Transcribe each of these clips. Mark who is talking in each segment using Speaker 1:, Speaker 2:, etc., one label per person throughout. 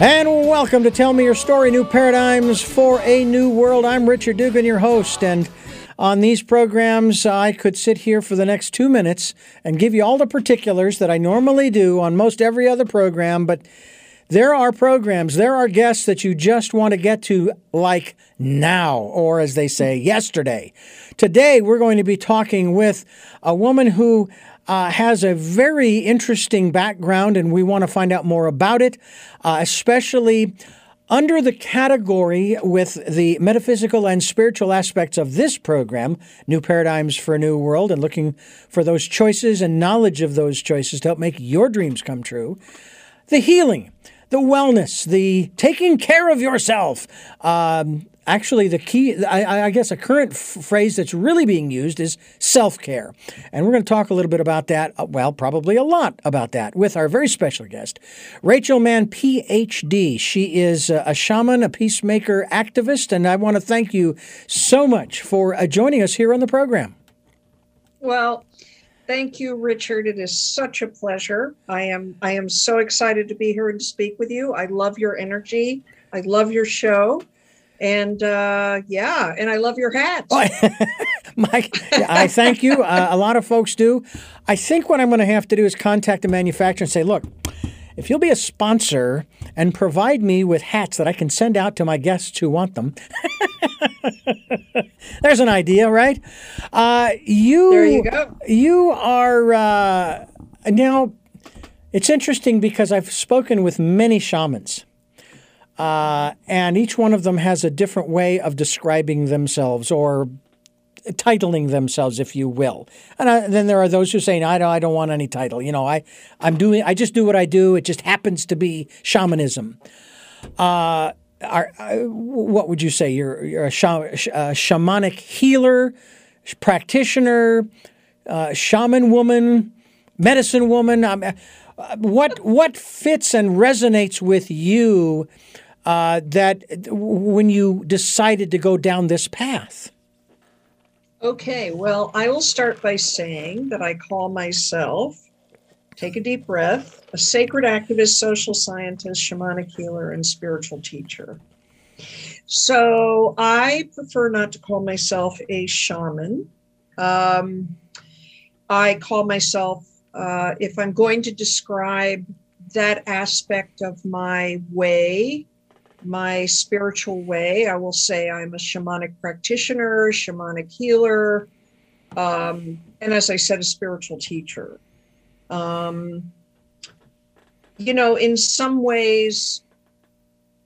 Speaker 1: And welcome to Tell Me Your Story New Paradigms for a New World. I'm Richard Dugan, your host. And on these programs, I could sit here for the next two minutes and give you all the particulars that I normally do on most every other program. But there are programs, there are guests that you just want to get to like now, or as they say, yesterday. Today, we're going to be talking with a woman who uh, has a very interesting background, and we want to find out more about it, uh, especially under the category with the metaphysical and spiritual aspects of this program, New Paradigms for a New World, and looking for those choices and knowledge of those choices to help make your dreams come true. The healing, the wellness, the taking care of yourself, um, actually the key I, I guess a current f- phrase that's really being used is self-care. And we're going to talk a little bit about that uh, well probably a lot about that with our very special guest rachel mann phd she is a shaman a peacemaker activist and i want to thank you so much for uh, joining us here on the program.
Speaker 2: Well thank you richard. It is such a pleasure. I am i am so excited to be here and speak with you. I love your energy. I love your show and uh, yeah, and I love your hat.
Speaker 1: Mike, I thank you. Uh, a lot of folks do. I think what I'm going to have to do is contact the manufacturer and say, look, if you'll be a sponsor and provide me with hats that I can send out to my guests who want them. There's an idea, right?
Speaker 2: Uh, you, there you go.
Speaker 1: You are uh, now. It's interesting because I've spoken with many shamans uh, and each one of them has a different way of describing themselves or titling themselves, if you will. And I, then there are those who say, no, I don't, I don't want any title. You know, I, I'm doing, I just do what I do. It just happens to be shamanism. Uh, are, uh, what would you say? You're, you're a, a shamanic healer, practitioner, uh, shaman woman, medicine woman. Um, what what fits and resonates with you uh, that when you decided to go down this path?
Speaker 2: Okay, well, I will start by saying that I call myself, take a deep breath, a sacred activist, social scientist, shamanic healer, and spiritual teacher. So I prefer not to call myself a shaman. Um, I call myself, uh, if I'm going to describe that aspect of my way, my spiritual way. I will say I'm a shamanic practitioner, shamanic healer, um, and as I said, a spiritual teacher. Um, you know, in some ways,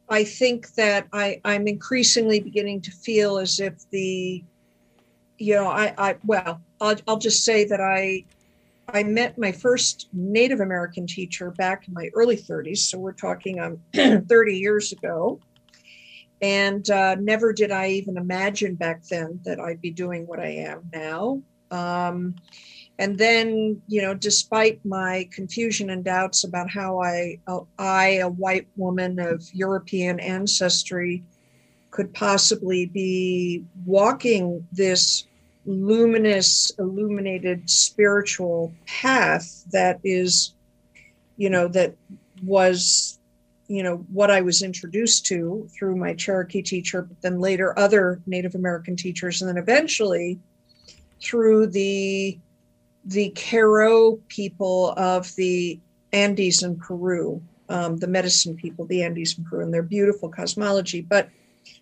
Speaker 2: I think that I, I'm increasingly beginning to feel as if the, you know, I, I well, I'll, I'll just say that I I met my first Native American teacher back in my early 30s. So we're talking um, 30 years ago. And uh, never did I even imagine back then that I'd be doing what I am now. Um, and then, you know, despite my confusion and doubts about how I, uh, I, a white woman of European ancestry, could possibly be walking this luminous, illuminated spiritual path that is, you know, that was, you know, what I was introduced to through my Cherokee teacher, but then later other Native American teachers, and then eventually through the the Q'ero people of the Andes in Peru, um, the medicine people, the Andes in Peru, and their beautiful cosmology. But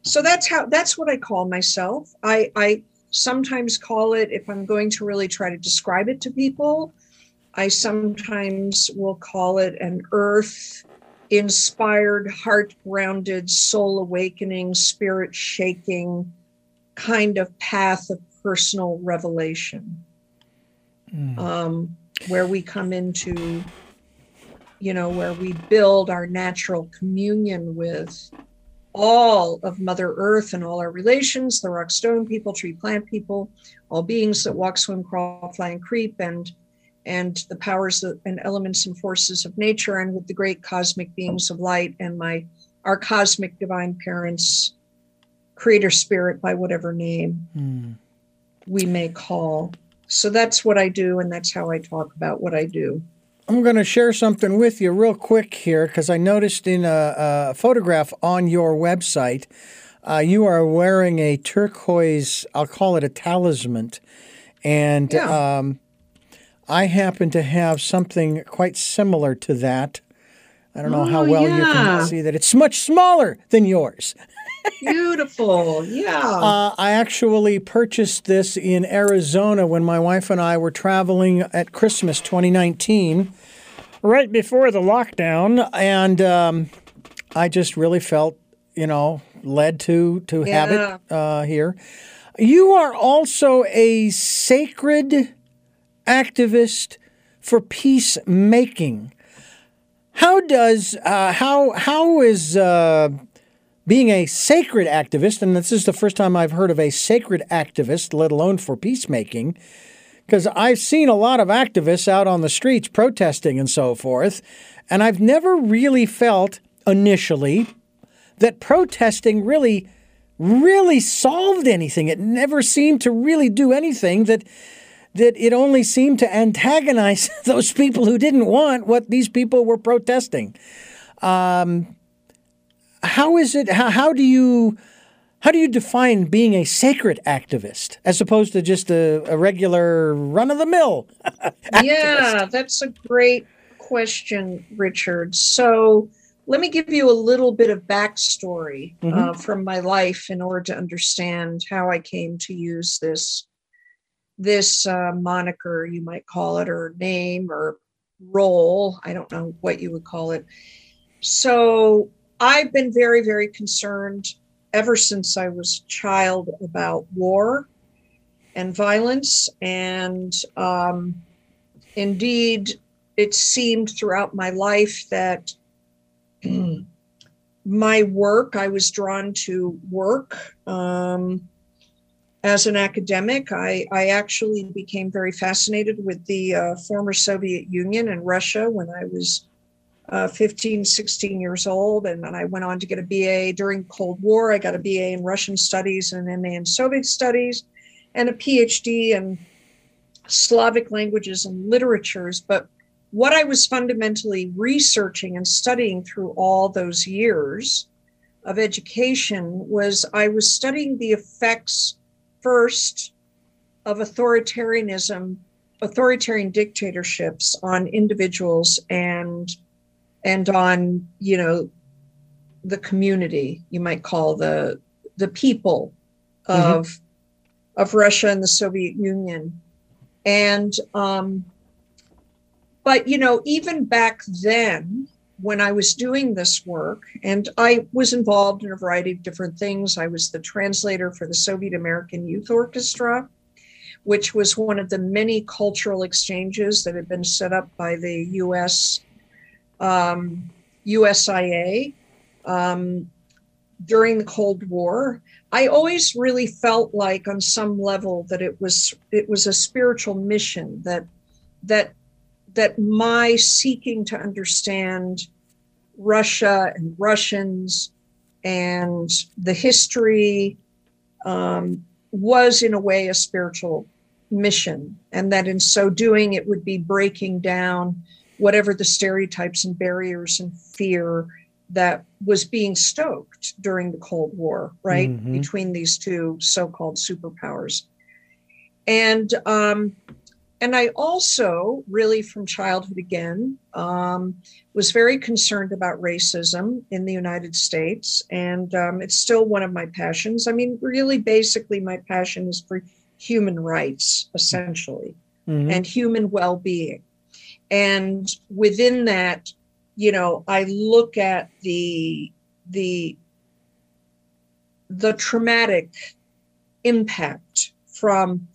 Speaker 2: so that's how that's what I call myself. I I sometimes call it, if I'm going to really try to describe it to people, I sometimes will call it an earth inspired, heart grounded, soul awakening, spirit shaking kind of path of personal revelation. Mm. Um, where we come into, you know, where we build our natural communion with all of Mother Earth and all our relations, the rock stone people, tree plant people, all beings that walk, swim, crawl, fly, and creep, and and the powers and elements and forces of nature, and with the great cosmic beings of light and my our cosmic divine parents, creator spirit by whatever name mm. we may call. So that's what I do, and that's how I talk about what I do.
Speaker 1: I'm going to share something with you real quick here because I noticed in a, a, photograph on your website, uh, you are wearing a turquoise, I'll call it a talisman. And yeah. um, I happen to have something quite similar to that. I don't know oh, how well yeah. you can see that. It's much smaller than yours.
Speaker 2: Beautiful. Yeah.
Speaker 1: Uh, I actually purchased this in Arizona when my wife and I were traveling at Christmas 2019, right before the lockdown. And um, I just really felt, you know, led to, to yeah. have it uh, here. You are also a sacred activist for peacemaking. How does uh, how how is uh, being a sacred activist, and this is the first time I've heard of a sacred activist, let alone for peacemaking, because I've seen a lot of activists out on the streets protesting and so forth, and I've never really felt initially that protesting really, really solved anything. It never seemed to really do anything that that it only seemed to antagonize those people who didn't want what these people were protesting. Um, how is it? How, how do you how do you define being a sacred activist as opposed to just a, a regular run of the mill?
Speaker 2: yeah, that's a great question, Richard. So let me give you a little bit of backstory mm-hmm. uh, from my life in order to understand how I came to use this this uh, moniker, you might call it, or name, or role. I don't know what you would call it. So I've been very, very concerned ever since I was a child about war and violence. And um, indeed, it seemed throughout my life that my work, I was drawn to work. Um, as an academic, I, I actually became very fascinated with the uh, former Soviet Union and Russia when I was uh, 15, 16 years old. And then I went on to get a BA during Cold War. I got a BA in Russian studies and an MA in Soviet studies and a PhD in Slavic languages and literatures. But what I was fundamentally researching and studying through all those years of education was I was studying the effects first of authoritarianism, authoritarian dictatorships on individuals and and on you know the community you might call the the people mm-hmm. of mm-hmm. of Russia and the Soviet Union and um but you know even back then when I was doing this work and I was involved in a variety of different things I was the translator for the Soviet American Youth Orchestra which was one of the many cultural exchanges that had been set up by the US um, USIA um, during the Cold War. I always really felt like, on some level, that it was it was a spiritual mission that that that my seeking to understand Russia and Russians and the history um, was, in a way, a spiritual mission, and that in so doing, it would be breaking down whatever the stereotypes and barriers and fear that was being stoked during the Cold War, right? Mm-hmm. Between these two so-called superpowers. And um, and I also really from childhood again um, was very concerned about racism in the United States, and um, it's still one of my passions. I mean, really, basically, my passion is for human rights, essentially, mm-hmm. and human well-being and within that you know i look at the the the traumatic impact from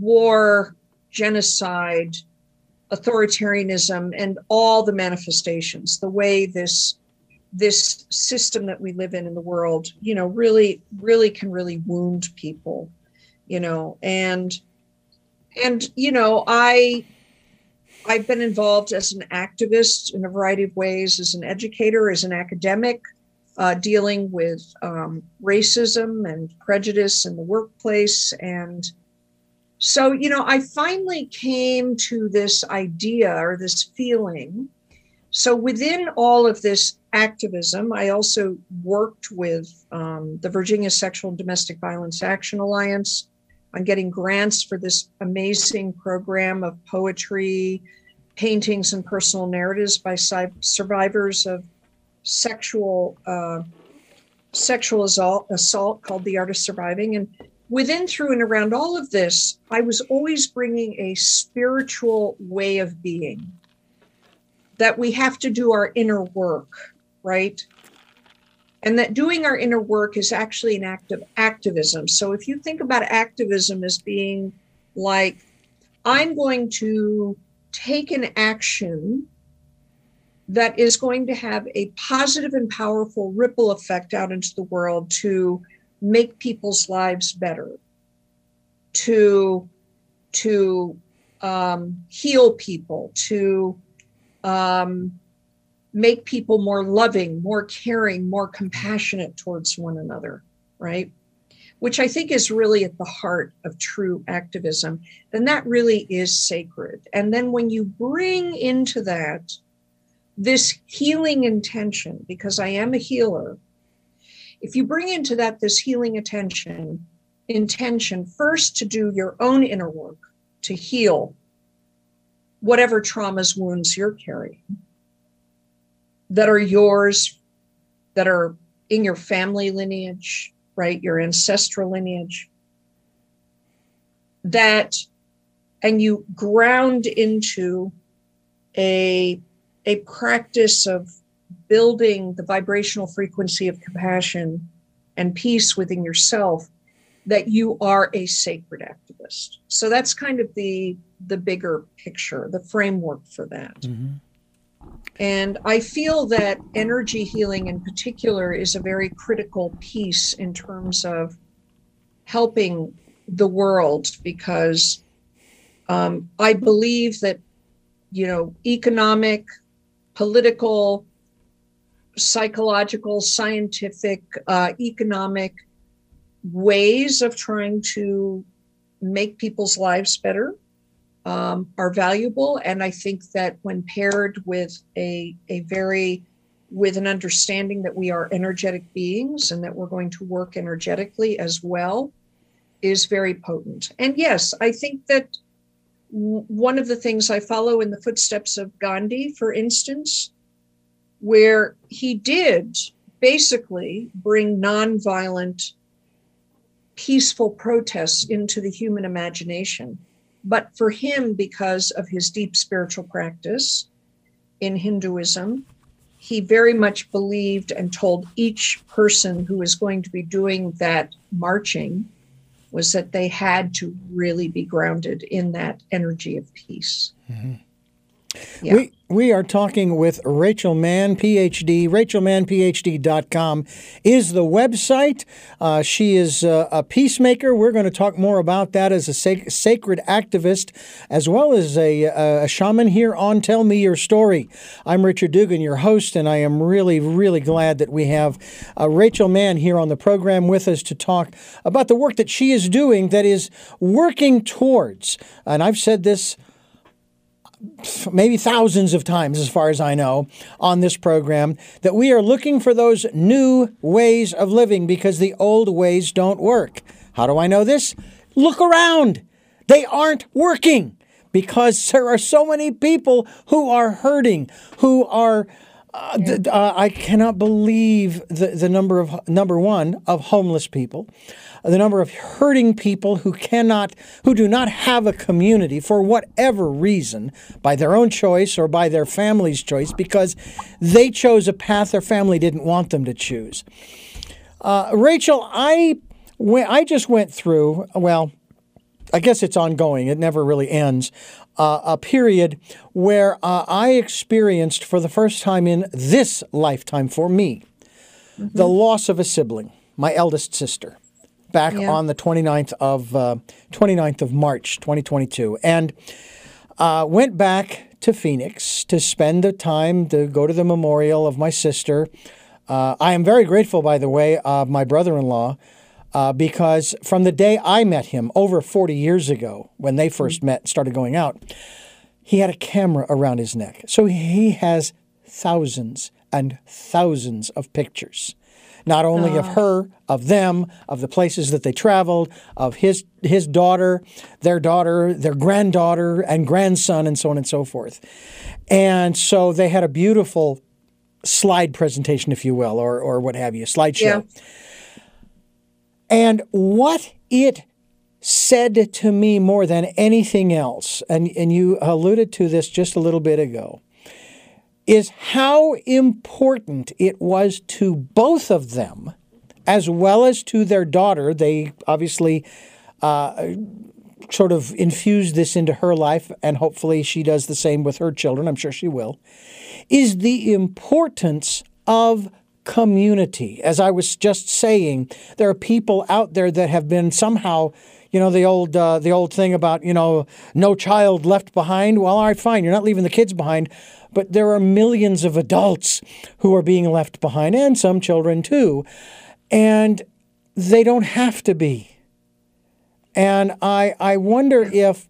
Speaker 2: war genocide authoritarianism and all the manifestations the way this this system that we live in in the world you know really really can really wound people you know and and you know i I've been involved as an activist in a variety of ways, as an educator, as an academic, uh, dealing with um, racism and prejudice in the workplace, and So, you know, I finally came to this idea or this feeling. So, within all of this activism, I also worked with um, the Virginia Sexual and Domestic Violence Action Alliance on getting grants for this amazing program of poetry, paintings, and personal narratives by survivors of sexual uh, sexual assault, assault called The Art of Surviving. And within, through, and around all of this, I was always bringing a spiritual way of being that we have to do our inner work, right? And that doing our inner work is actually an act of activism. So if you think about activism as being like, I'm going to take an action that is going to have a positive and powerful ripple effect out into the world to make people's lives better, to to um, heal people, to um, make people more loving, more caring, more compassionate towards one another, right? Which I think is really at the heart of true activism. Then that really is sacred. And then when you bring into that this healing intention, because I am a healer, if you bring into that this healing attention, intention, first to do your own inner work, to heal whatever traumas, wounds you're carrying that are yours, that are in your family lineage, right? Your ancestral lineage. That, and you ground into a a practice of building the vibrational frequency of compassion and peace within yourself that you are a sacred activist so that's kind of the the bigger picture the framework for that mm-hmm. And i feel that energy healing in particular is a very critical piece in terms of helping the world because um, i believe that you know economic political, psychological, scientific, uh, economic ways of trying to make people's lives better um, are valuable. And I think that when paired with a, a very with an understanding that we are energetic beings and that we're going to work energetically as well is very potent. And yes, I think that one of the things I follow in the footsteps of Gandhi, for instance, where he did basically bring nonviolent, peaceful protests into the human imagination. But for him, because of his deep spiritual practice in Hinduism, he very much believed and told each person who was going to be doing that marching was that they had to really be grounded in that energy of peace. Mm-hmm.
Speaker 1: We we are talking with Rachel Mann, PhD. RachelMannPhD.com is the website. Uh, she is uh, a peacemaker. We're going to talk more about that as a sac- sacred activist, as well as a, a, shaman here on Tell Me Your Story. I'm Richard Dugan, your host, and I am really, really glad that we have uh, Rachel Mann here on the program with us to talk about the work that she is doing that is working towards, and I've said this maybe thousands of times, as far as I know, on this program, that we are looking for those new ways of living because the old ways don't work. How do I know this? Look around. They aren't working because there are so many people who are hurting, who are. Uh, uh, I cannot believe the, the number of number one of homeless people the number of hurting people who cannot, who do not have a community for whatever reason, by their own choice or by their family's choice, because they chose a path their family didn't want them to choose. Uh, Rachel, I went, I just went through, well, I guess it's ongoing, it never really ends. Uh, a period where uh, I experienced for the first time in this lifetime for me mm-hmm. the loss of a sibling, my eldest sister back yeah. on the 29th of uh, 29th of March 2022 and uh, went back to Phoenix to spend the time to go to the memorial of my sister. Uh, I am very grateful, by the way, of my brother-in-law Uh, because from the day I met him over 40 years ago, when they 1st met and started going out, he had a camera around his neck. So he has thousands and thousands of pictures not only of her, of them, of the places that they traveled, of his his daughter, their daughter, their granddaughter, and grandson, and so on and so forth. And so they had a beautiful slide presentation, if you will, or or what have you, slideshow. Yeah. And what it said to me more than anything else, and, and you alluded to this just a little bit ago, is how important it was to both of them, as well as to their daughter. They obviously uh, sort of infused this into her life, and hopefully she does the same with her children. I'm sure she will. Is the importance of community. As I was just saying, there are people out there that have been somehow you know the old uh, the old thing about you know no child left behind. Well, all right, fine, you're not leaving the kids behind, but there are millions of adults who are being left behind, and some children too, and they don't have to be. And I I wonder if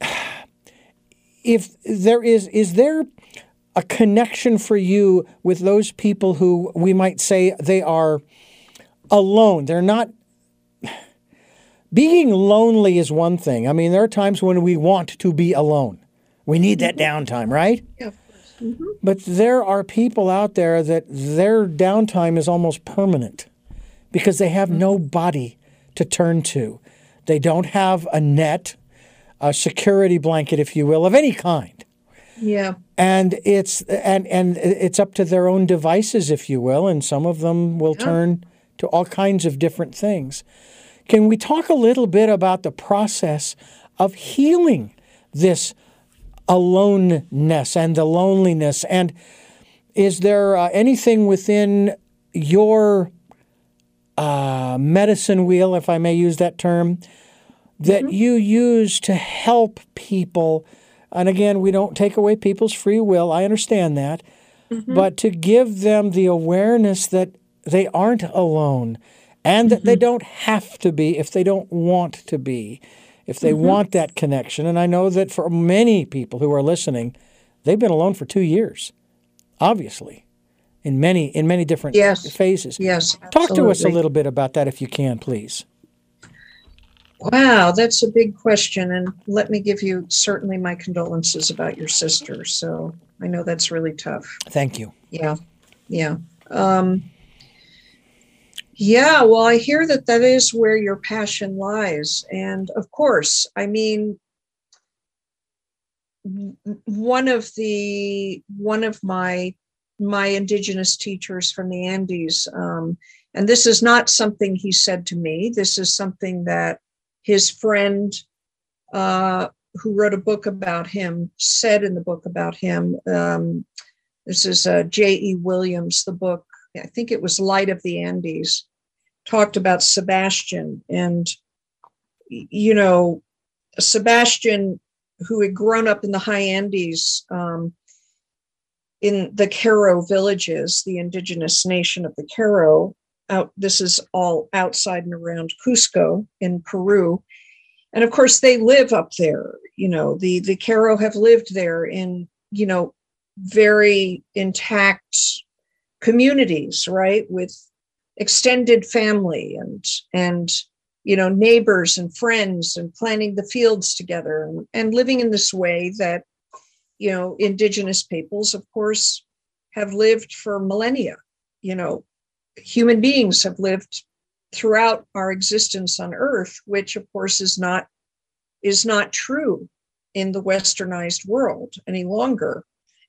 Speaker 1: if there is is there a connection for you with those people who we might say they are alone. They're not being lonely is one thing. I mean, there are times when we want to be alone. We need that mm-hmm. downtime, right?
Speaker 2: Yeah. Mm-hmm.
Speaker 1: But there are people out there that their downtime is almost permanent because they have mm-hmm. nobody to turn to. They don't have a net, a security blanket, if you will, of any kind.
Speaker 2: Yeah.
Speaker 1: And it's and and it's up to their own devices, if you will, and some of them will yeah. turn to all kinds of different things. Can we talk a little bit about the process of healing this aloneness and the loneliness? And is there uh, anything within your uh, medicine wheel, if I may use that term, that mm-hmm. you use to help people? And again, we don't take away people's free will. I understand that. Mm-hmm. But to give them the awareness that they aren't alone and that mm-hmm. they don't have to be if they don't want to be, if they mm-hmm. want that connection. And I know that for many people who are listening, they've been alone for two years, obviously, in many in many different
Speaker 2: yes.
Speaker 1: phases.
Speaker 2: Yes,
Speaker 1: talk to us a little bit about that if you can, please.
Speaker 2: Wow, that's a big question, and let me give you certainly my condolences about your sister. So I know that's really tough.
Speaker 1: Thank you.
Speaker 2: Yeah, yeah. Um, yeah, well, I hear that that is where your passion lies. And of course, I mean, one of the one of my my indigenous teachers from the Andes, um, and this is not something he said to me. This is something that his friend, uh, who wrote a book about him, said in the book about him. Um, this is uh, J. E. Williams, the book. I think it was Light of the Andes talked about Sebastian and, you know, Sebastian, who had grown up in the high Andes, um, in the Q'ero villages, the indigenous nation of the Q'ero. Out, this is all outside and around Cusco in Peru. And of course, they live up there. You know, the, the Q'ero have lived there in, you know, very intact communities, right? With extended family and and you know neighbors and friends and planting the fields together and, and living in this way that you know indigenous peoples of course have lived for millennia you know human beings have lived throughout our existence on earth which of course is not is not true in the westernized world any longer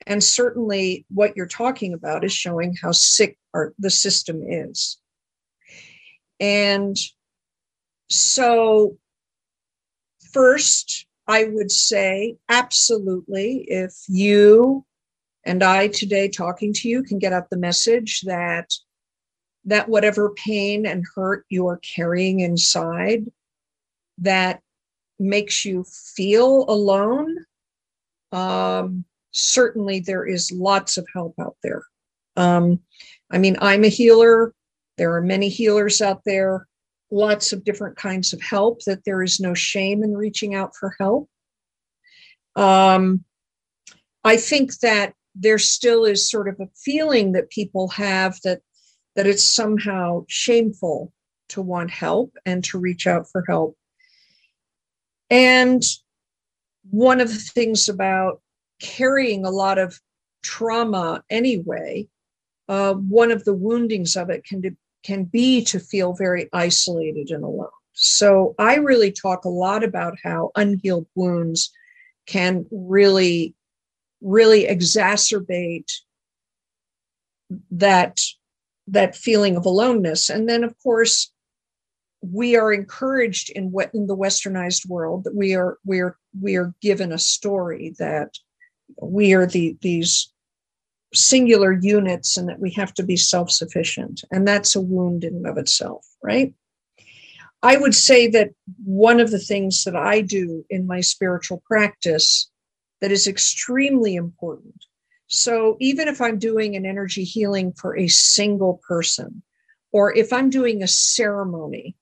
Speaker 2: and certainly what you're talking about is showing how sick our, the system is. And so, first, I would say absolutely, if you and I today talking to you can get out the message that that whatever pain and hurt you are carrying inside that makes you feel alone um, certainly there is lots of help out there. Um, I mean, I'm a healer. There are many healers out there. lots of different kinds of help, that there is no shame in reaching out for help. Um, I think that there still is sort of a feeling that people have that that it's somehow shameful to want help and to reach out for help. And one of the things about carrying a lot of trauma anyway, uh, one of the woundings of it can, can be to feel very isolated and alone. So I really talk a lot about how unhealed wounds can really, really exacerbate that that feeling of aloneness. And then, of course, we are encouraged in what in the westernized world that we are we are we are given a story that we are the these singular units and that we have to be self-sufficient and that's a wound in and of itself right i would say that one of the things that i do in my spiritual practice that is extremely important so even if i'm doing an energy healing for a single person or if i'm doing a ceremony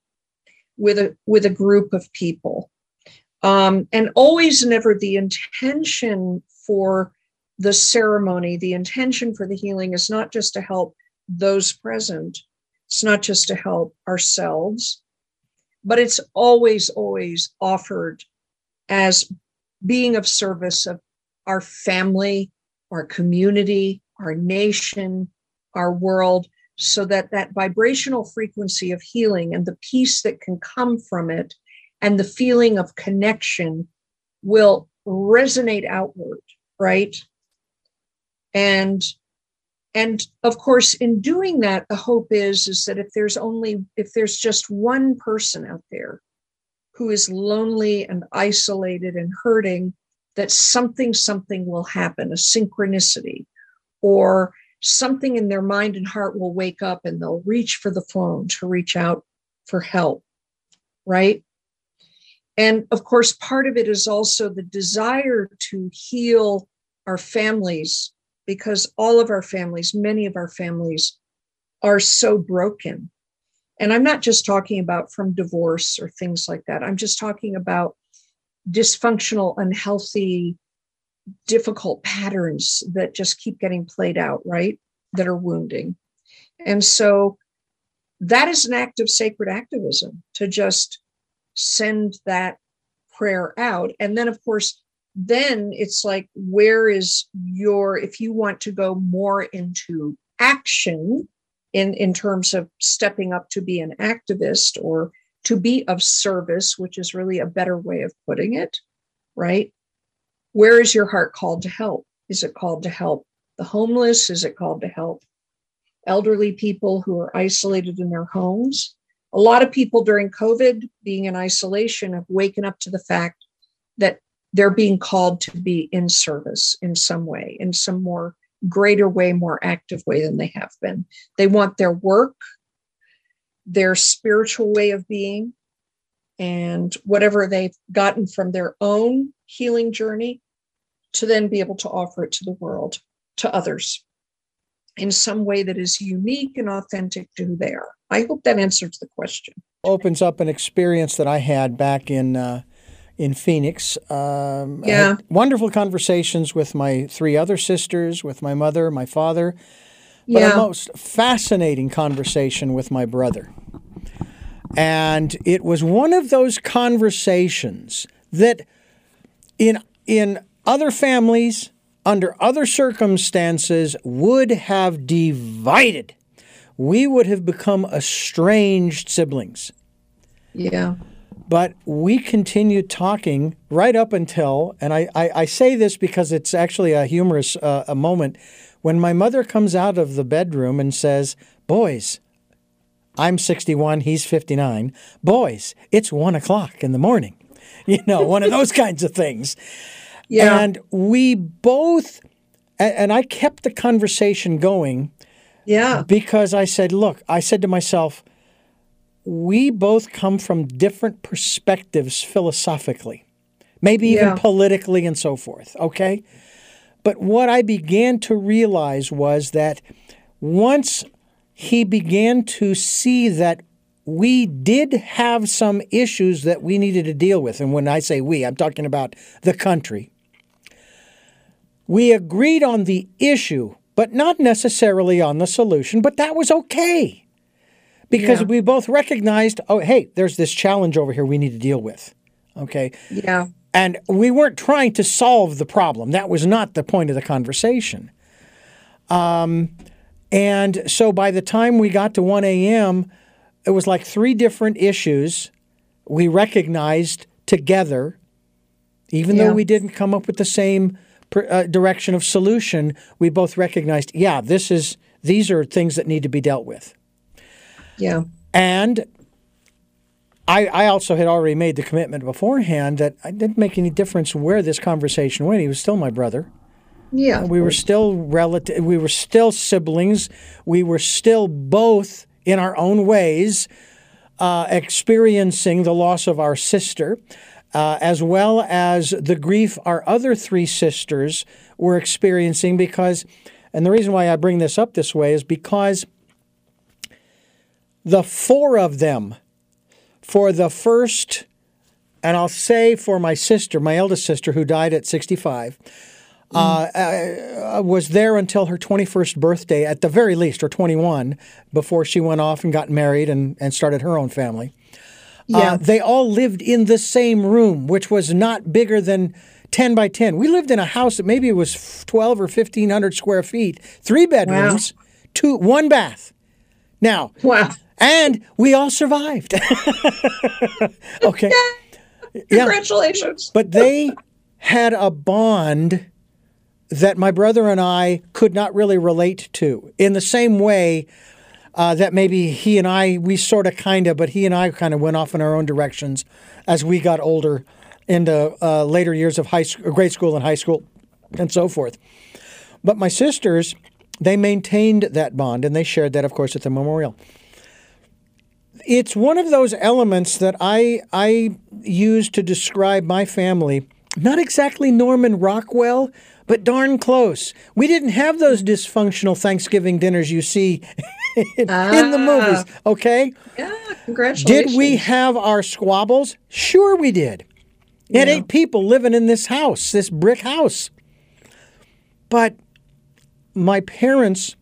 Speaker 2: with a with a group of people um, and always never the intention for the ceremony the intention for the healing is not just to help those present it's not just to help ourselves but it's always always offered as being of service of our family our community our nation our world so that that vibrational frequency of healing and the peace that can come from it and the feeling of connection will resonate outward right? And and of course in doing that the hope is is that if there's only if there's just one person out there who is lonely and isolated and hurting that something something will happen a synchronicity or something in their mind and heart will wake up and they'll reach for the phone to reach out for help, right? And of course, part of it is also the desire to heal our families because all of our families, many of our families, are so broken. And I'm not just talking about from divorce or things like that. I'm just talking about dysfunctional, unhealthy difficult patterns that just keep getting played out, right? That are wounding. And so that is an act of sacred activism to just send that prayer out. And then, of course, then it's like, where is your, if you want to go more into action in, in terms of stepping up to be an activist or to be of service, which is really a better way of putting it, right? Where is your heart called to help? Is it called to help the homeless? Is it called to help elderly people who are isolated in their homes? A lot of people during COVID being in isolation have waken up to the fact that they're being called to be in service in some way, in some more greater way, more active way than they have been. They want their work, their spiritual way of being, and whatever they've gotten from their own healing journey to then be able to offer it to the world, to others in some way that is unique and authentic to who they are. I hope that answers the question.
Speaker 1: Opens up an experience that I had back in uh, in Phoenix. Um,
Speaker 2: yeah,
Speaker 1: wonderful conversations with my three other sisters, with my mother, my father,
Speaker 2: yeah.
Speaker 1: a most fascinating conversation with my brother. And it was one of those conversations that in in other families, under other circumstances, would have divided. We would have become estranged siblings.
Speaker 2: Yeah.
Speaker 1: But we continued talking right up until, and I, I, I say this because it's actually a humorous uh, a moment, when my mother comes out of the bedroom and says, Boys, I'm 61, he's 59. Boys, it's one o'clock in the morning. You know, one of those kinds of things.
Speaker 2: Yeah.
Speaker 1: And we both, and I kept the conversation going.
Speaker 2: Yeah.
Speaker 1: Because I said, look, I said to myself, we both come from different perspectives philosophically, maybe even
Speaker 2: Yeah.
Speaker 1: politically and so forth. Okay. But what I began to realize was that once he began to see that we did have some issues that we needed to deal with. And when I say we, I'm talking about the country. We agreed on the issue, but not necessarily on the solution, but that was okay. Because
Speaker 2: Yeah.
Speaker 1: we both recognized, oh, hey, there's this challenge over here we need to deal with. Okay.
Speaker 2: Yeah.
Speaker 1: And we weren't trying to solve the problem. That was not the point of the conversation. Um, and so by the time we got to 1 a.m., it was like three different issues we recognized together, even
Speaker 2: Yeah.
Speaker 1: though we didn't come up with the same pr- uh, direction of solution. We both recognized, yeah, this is these are things that need to be dealt with.
Speaker 2: Yeah.
Speaker 1: And I, I also had already made the commitment beforehand that it didn't make any difference where this conversation went. He was still my brother.
Speaker 2: Yeah.
Speaker 1: We were still relative. We were still siblings. We were still both in our own ways uh, experiencing the loss of our sister, uh, as well as the grief our other three sisters were experiencing. Because, and the reason why I bring this up this way is because the four of them, for the first, and I'll say for my sister, my eldest sister, who died at 65 uh, uh, was there until her 21st birthday, at the very least, or 21, before she went off and got married and, and started her own family.
Speaker 2: Yeah.
Speaker 1: Uh, they all lived in the same room, which was not bigger than 10 by 10. We lived in a house that maybe was 12 or 1500 square feet, three bedrooms, two, one bath. Now,
Speaker 2: Wow.
Speaker 1: And we all survived. okay. Yeah.
Speaker 2: Congratulations.
Speaker 1: But they had a bond that my brother and I could not really relate to in the same way uh, that maybe he and I, we sort of kind of, but he and I kind of went off in our own directions as we got older into uh, later years of high school, grade school and high school and so forth. But my sisters, they maintained that bond and they shared that, of course, at the memorial it's one of those elements that I I use to describe my family. Not exactly Norman Rockwell, but darn close. We didn't have those dysfunctional Thanksgiving dinners you see in, in the ah. movies. Okay,
Speaker 2: Yeah. Congratulations.
Speaker 1: did we have our squabbles? Sure, we did. We had eight people living in this house, this brick house. But my parents,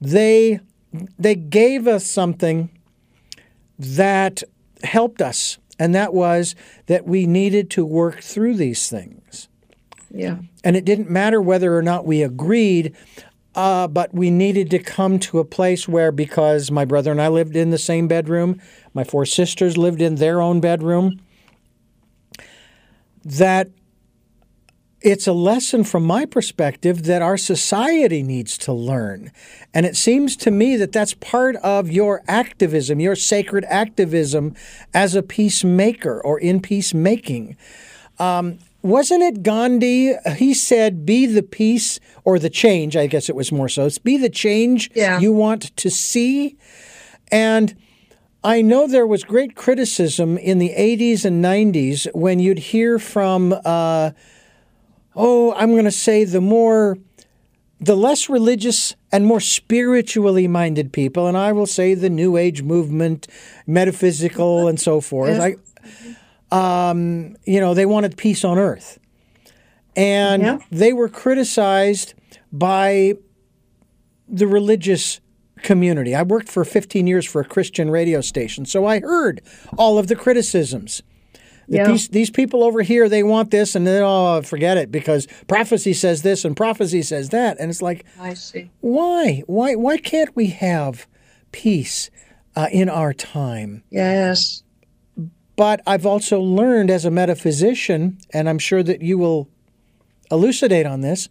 Speaker 1: they they gave us something that helped us, and that was that we needed to work through these things.
Speaker 2: Yeah.
Speaker 1: And it didn't matter whether or not we agreed, uh, but we needed to come to a place where, because my brother and I lived in the same bedroom, my four sisters lived in their own bedroom, that it's a lesson from my perspective that our society needs to learn. And it seems to me that that's part of your activism, your sacred activism as a peacemaker or in peacemaking. Um, wasn't it Gandhi? He said, be the peace or the change, I guess it was more so. It's be the change
Speaker 2: Yeah.
Speaker 1: you want to see. And I know there was great criticism in the 80s and 90s when you'd hear from, uh, oh, I'm going to say the more, the less religious and more spiritually minded people, and I will say the New Age movement, metaphysical, and so forth. I, um, you know, they wanted peace on earth. And
Speaker 2: Yeah.
Speaker 1: they were criticized by the religious community. I worked for 15 years for a Christian radio station, so I heard all of the criticisms.
Speaker 2: Yeah.
Speaker 1: These, these people over here, they want this, and then, oh, forget it, because prophecy says this and prophecy says that. And it's like,
Speaker 2: I see.
Speaker 1: why? Why, why can't we have peace uh, in our time?
Speaker 2: Yes.
Speaker 1: But I've also learned as a metaphysician, and I'm sure that you will elucidate on this,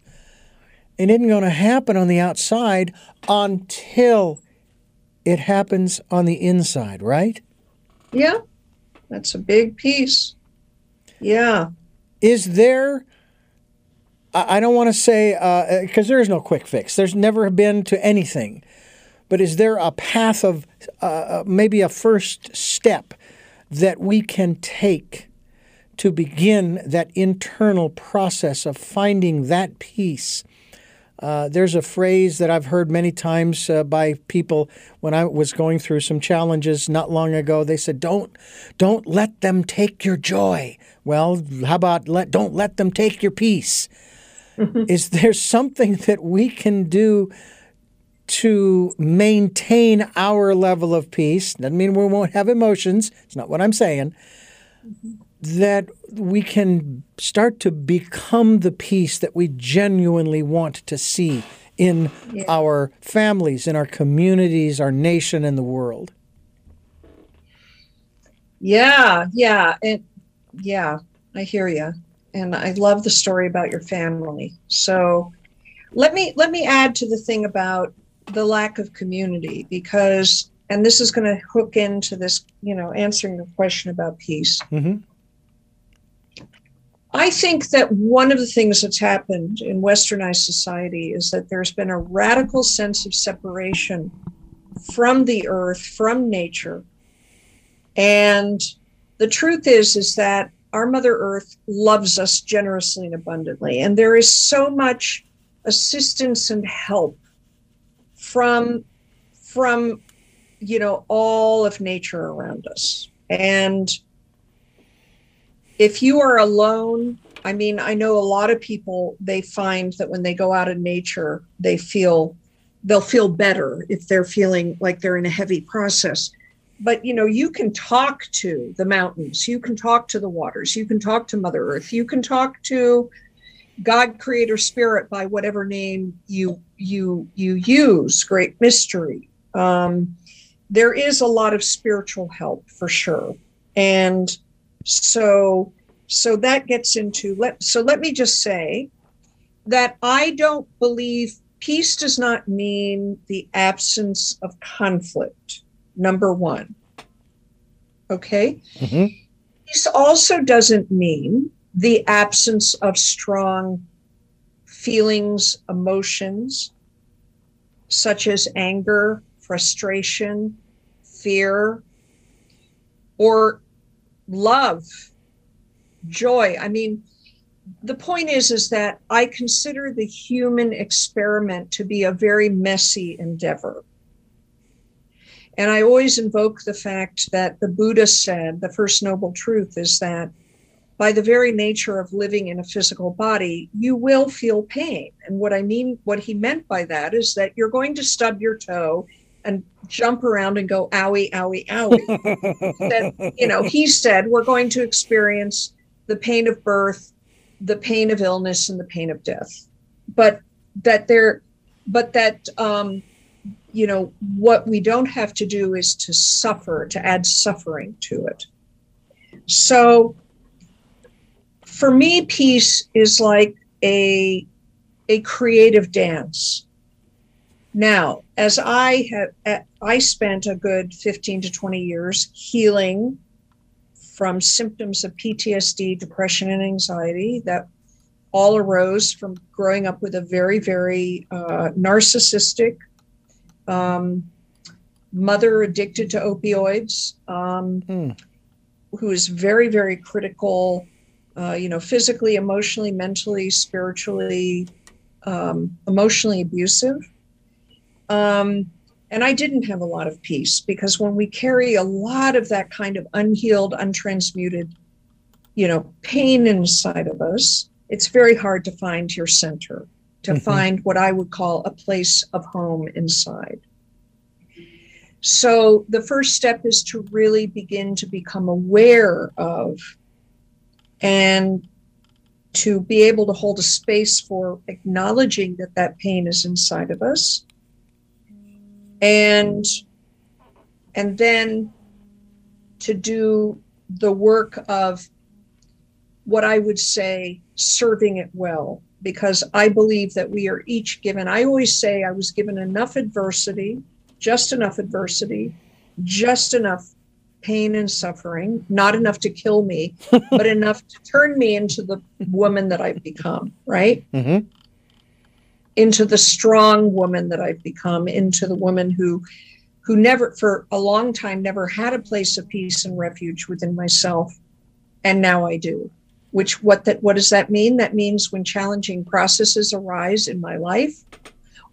Speaker 1: it isn't going to happen on the outside until it happens on the inside, right?
Speaker 2: Yeah. That's a big piece. Yeah.
Speaker 1: Is there, I don't want to say, because there is no quick fix, there's never been to anything, but is there a path of uh, maybe a first step that we can take to begin that internal process of finding that peace Uh, there's a phrase that I've heard many times uh, by people when I was going through some challenges not long ago. They said, "Don't, don't let them take your joy." Well, how about let don't let them take your peace? Is there something that we can do to maintain our level of peace? Doesn't mean we won't have emotions. It's not what I'm saying. Mm-hmm. That we can start to become the peace that we genuinely want to see in yeah. our families, in our communities, our nation, and the world.
Speaker 2: Yeah, yeah, and yeah, I hear you, and I love the story about your family. So, let me let me add to the thing about the lack of community because, and this is going to hook into this, you know, answering the question about peace. Mm-hmm. I think that one of the things that's happened in westernized society is that there's been a radical sense of separation from the earth, from nature. And the truth is is that our mother earth loves us generously and abundantly and there is so much assistance and help from from you know all of nature around us and if you are alone, I mean, I know a lot of people, they find that when they go out in nature, they feel they'll feel better if they're feeling like they're in a heavy process. But you know, you can talk to the mountains, you can talk to the waters, you can talk to Mother Earth, you can talk to God, Creator, Spirit by whatever name you you you use. Great mystery. Um, there is a lot of spiritual help for sure, and so so that gets into let so let me just say that I don't believe peace does not mean the absence of conflict. Number one. Okay. Mm-hmm. Peace also doesn't mean the absence of strong feelings, emotions, such as anger, frustration, fear, or love, joy. I mean, the point is is that I consider the human experiment to be a very messy endeavor. And I always invoke the fact that the Buddha said the first noble truth is that by the very nature of living in a physical body, you will feel pain. And what I mean, what he meant by that is that you're going to stub your toe and jump around and go owie owie owie. You know he said we're going to experience the pain of birth the pain of illness and the pain of death. But that there but that um you know what we don't have to do is to suffer to add suffering to it. So for me peace is like a a creative dance now, as I have, I spent a good 15 to 20 years healing from symptoms of PTSD, depression, and anxiety that all arose from growing up with a very, very uh, narcissistic um, mother addicted to opioids, um, hmm. who is very, very critical, uh, you know, physically, emotionally, mentally, spiritually, um, emotionally abusive. Um, and I didn't have a lot of peace because when we carry a lot of that kind of unhealed, untransmuted, you know, pain inside of us, it's very hard to find your center, to mm-hmm. find what I would call a place of home inside. So the first step is to really begin to become aware of and to be able to hold a space for acknowledging that that pain is inside of us and and then to do the work of what I would say serving it well. Because I believe that we are each given I always say I was given enough adversity just enough adversity just enough pain and suffering not enough to kill me but enough to turn me into the woman that I've become right? Mm-hmm into the strong woman that I've become, into the woman who who never for a long time never had a place of peace and refuge within myself and now I do. which what that what does that mean? That means when challenging processes arise in my life,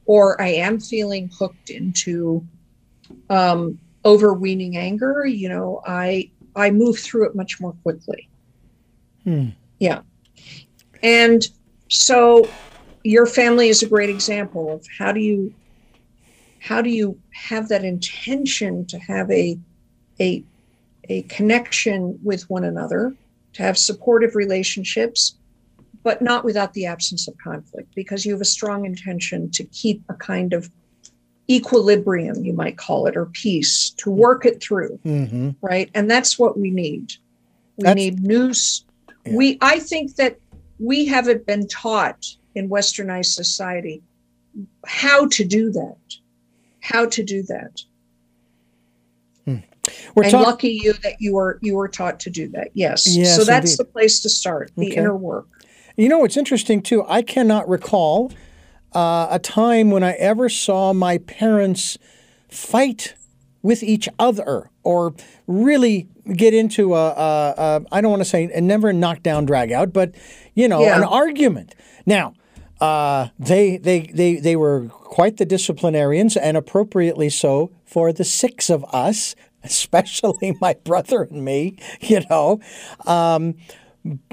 Speaker 2: or I am feeling hooked into um, overweening anger, you know, I I move through it much more quickly.
Speaker 1: Hmm.
Speaker 2: Yeah. And so your family is a great example of how do you how do you have that intention to have a a a connection with one another, to have supportive relationships, but not without the absence of conflict, because you have a strong intention to keep a kind of equilibrium, you might call it, or peace, to work it through,
Speaker 1: Mm-hmm.
Speaker 2: right? And that's what we need. We
Speaker 1: That's-
Speaker 2: need news.
Speaker 1: Yeah.
Speaker 2: We, I think that we haven't been taught in westernized society how to do that. How to do that.
Speaker 1: We're
Speaker 2: and lucky you that you were you were taught to do that. Yes.
Speaker 1: Yes,
Speaker 2: so that's
Speaker 1: indeed.
Speaker 2: the place to start. The
Speaker 1: Okay.
Speaker 2: inner work.
Speaker 1: You know, it's interesting too. I cannot recall uh, a time when I ever saw my parents fight with each other or really get into a, a, a I don't want to say a never knockdown drag out, but you know,
Speaker 2: Yeah.
Speaker 1: an argument. Now, uh, they they they they were quite the disciplinarians and appropriately so for the six of us, especially my brother and me. You know, um,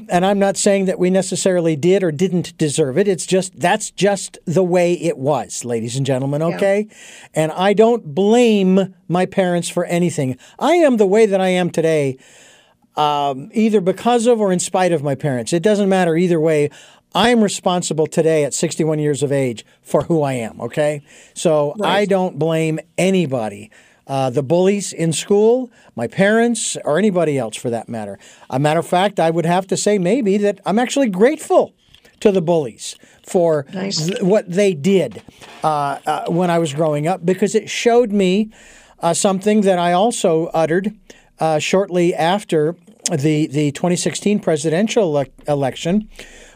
Speaker 1: and I'm not saying that we necessarily did or didn't deserve it. It's just that's just the way it was, ladies and gentlemen, okay? And I don't blame my parents for anything. I am the way that I am today um, either because of or in spite of my parents. It doesn't matter either way. I'm responsible today at 61 years of age for who I am, okay? So I don't blame anybody. Uh, the bullies in school, my parents, or anybody else for that matter. A matter of fact, I would have to say maybe that I'm actually grateful to the bullies for
Speaker 2: Nice.
Speaker 1: th- what they did uh, uh, when I was growing up because it showed me uh, something that I also uttered uh, shortly after the the 2016 presidential ele- election,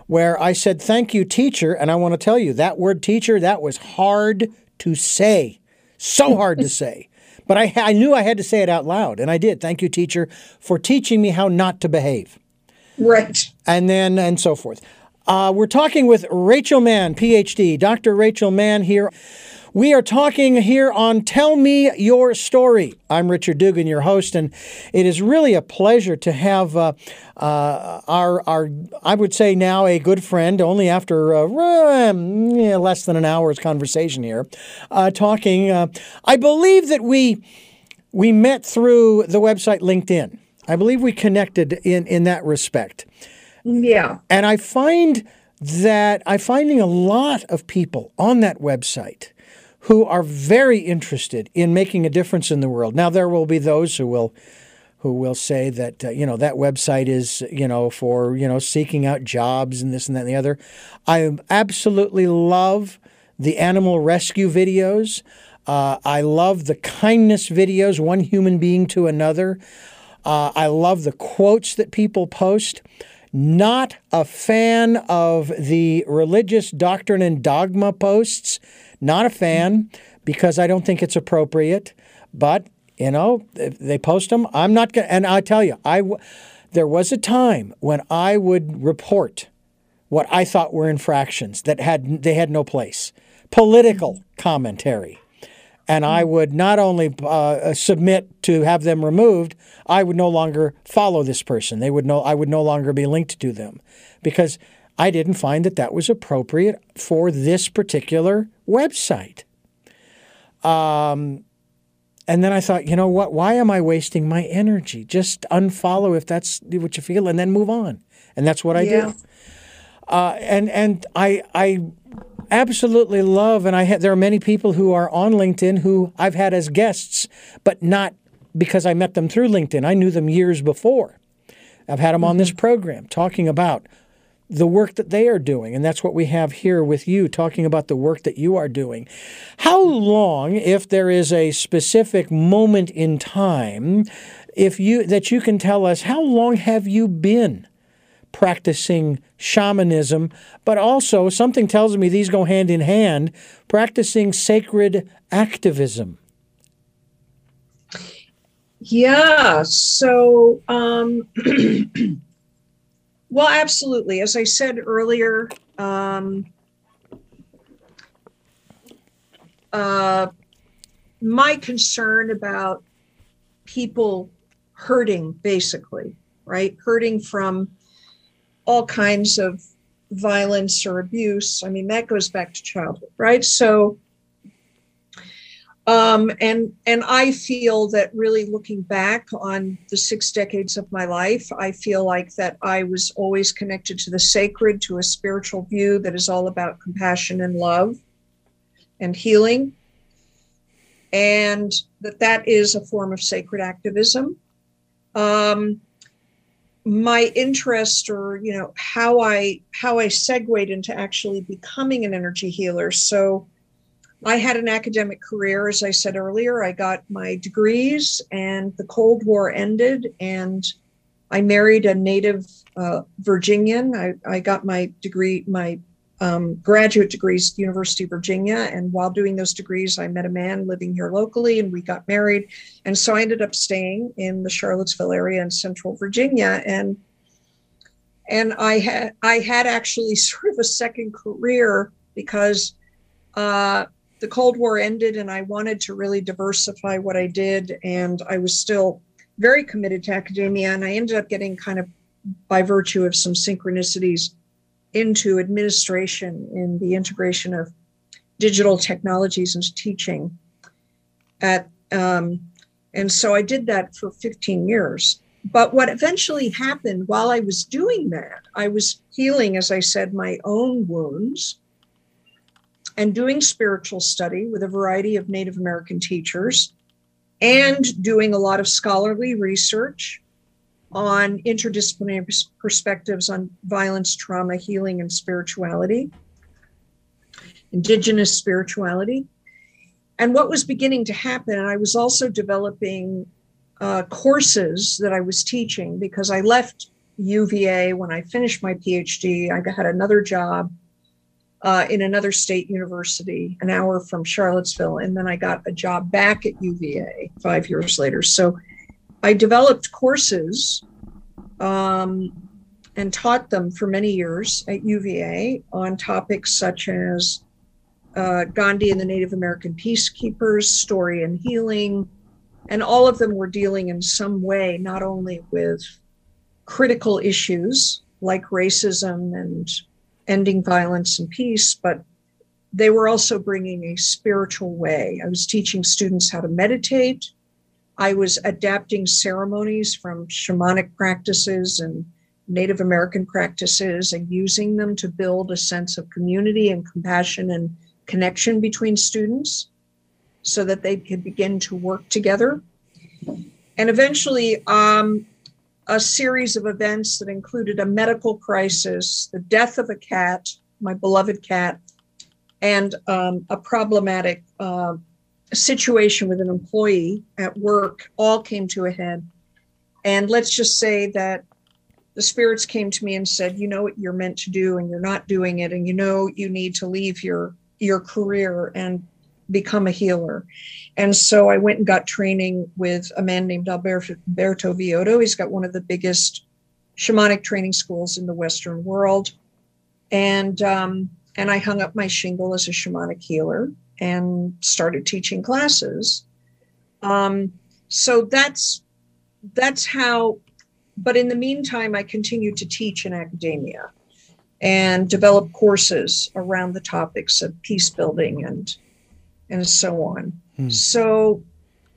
Speaker 1: where I said, "Thank you, teacher," and I want to tell you that word "teacher" that was hard to say, so hard to say. But I, I knew I had to say it out loud, and I did. Thank you, teacher, for teaching me how not to behave
Speaker 2: Right.
Speaker 1: and then and so forth. Uh, we're talking with Rachel Mann, PhD, Dr. Rachel Mann here. We are talking here on Tell Me Your Story. I'm Richard Dugan, your host, and it is really a pleasure to have uh, uh, our, our, I would say now a good friend, only after uh, less than an hour's conversation here, uh, talking. Uh, I believe that we we met through the website LinkedIn. I believe we connected in in that respect.
Speaker 2: Yeah.
Speaker 1: And I find that I'm finding a lot of people on that website who are very interested in making a difference in the world. Now there will be those who will who will say that uh, you know that website is you know for you know seeking out jobs and this and that and the other. I absolutely love the animal rescue videos. Uh, I love the kindness videos, one human being to another. Uh, I love the quotes that people post. Not a fan of the religious doctrine and dogma posts. Not a fan because I don't think it's appropriate. But you know, they post them. I'm not to And I tell you, I there was a time when I would report what I thought were infractions that had they had no place. Political commentary. And I would not only uh, submit to have them removed, I would no longer follow this person. They would no, I would no longer be linked to them, because I didn't find that that was appropriate for this particular website. Um, and then I thought, you know what? Why am I wasting my energy? Just unfollow if that's what you feel, and then move on. And that's what I
Speaker 2: Yeah.
Speaker 1: do. Uh, and and I I absolutely love, and I ha- there are many people who are on LinkedIn who I've had as guests, but not because I met them through LinkedIn. I knew them years before. I've had them on this program talking about the work that they are doing, and that's what we have here with you, talking about the work that you are doing. How long, if there is a specific moment in time, if you that you can tell us, how long have you been practicing shamanism, but also something tells me these go hand in hand, practicing sacred activism.
Speaker 2: Yeah. So, um, Well, absolutely. As I said earlier, um, uh, my concern about people hurting, basically, right? Hurting from all kinds of violence or abuse. I mean, that goes back to childhood, right? So, um, and and I feel that really looking back on the six decades of my life, I feel like that I was always connected to the sacred, to a spiritual view that is all about compassion and love and healing, and that that is a form of sacred activism. Um, my interest or you know how i how i segued into actually becoming an energy healer so i had an academic career as i said earlier i got my degrees and the cold war ended and i married a native uh, virginian I, I got my degree my um, graduate degrees at University of Virginia. And while doing those degrees, I met a man living here locally and we got married. And so I ended up staying in the Charlottesville area in central Virginia. And and I had I had actually sort of a second career because uh, the Cold War ended and I wanted to really diversify what I did. And I was still very committed to academia. And I ended up getting kind of by virtue of some synchronicities into administration in the integration of digital technologies into teaching at um, and so i did that for 15 years but what eventually happened while i was doing that i was healing as i said my own wounds and doing spiritual study with a variety of native american teachers and doing a lot of scholarly research on interdisciplinary perspectives on violence, trauma, healing, and spirituality, indigenous spirituality. And what was beginning to happen, and I was also developing uh, courses that I was teaching because I left UVA when I finished my PhD. I had another job uh, in another state university, an hour from Charlottesville, and then I got a job back at UVA five years later. So I developed courses um, and taught them for many years at UVA on topics such as uh, Gandhi and the Native American Peacekeepers, Story and Healing, and all of them were dealing in some way not only with critical issues like racism and ending violence and peace, but they were also bringing a spiritual way. I was teaching students how to meditate, I was adapting ceremonies from shamanic practices and Native American practices and using them to build a sense of community and compassion and connection between students so that they could begin to work together. And eventually, um, a series of events that included a medical crisis, the death of a cat, my beloved cat, and um, a problematic uh, situation with an employee at work all came to a head. And let's just say that the spirits came to me and said, "You know what you're meant to do, and you're not doing it, and you know you need to leave your your career and become a healer." And so I went and got training with a man named Alberto Villoldo. He's got one of the biggest shamanic training schools in the Western world, and um, and I hung up my shingle as a shamanic healer and started teaching classes. Um, so that's that's how. But in the meantime, I continued to teach in academia and develop courses around the topics of peace building and and so on. Hmm. So,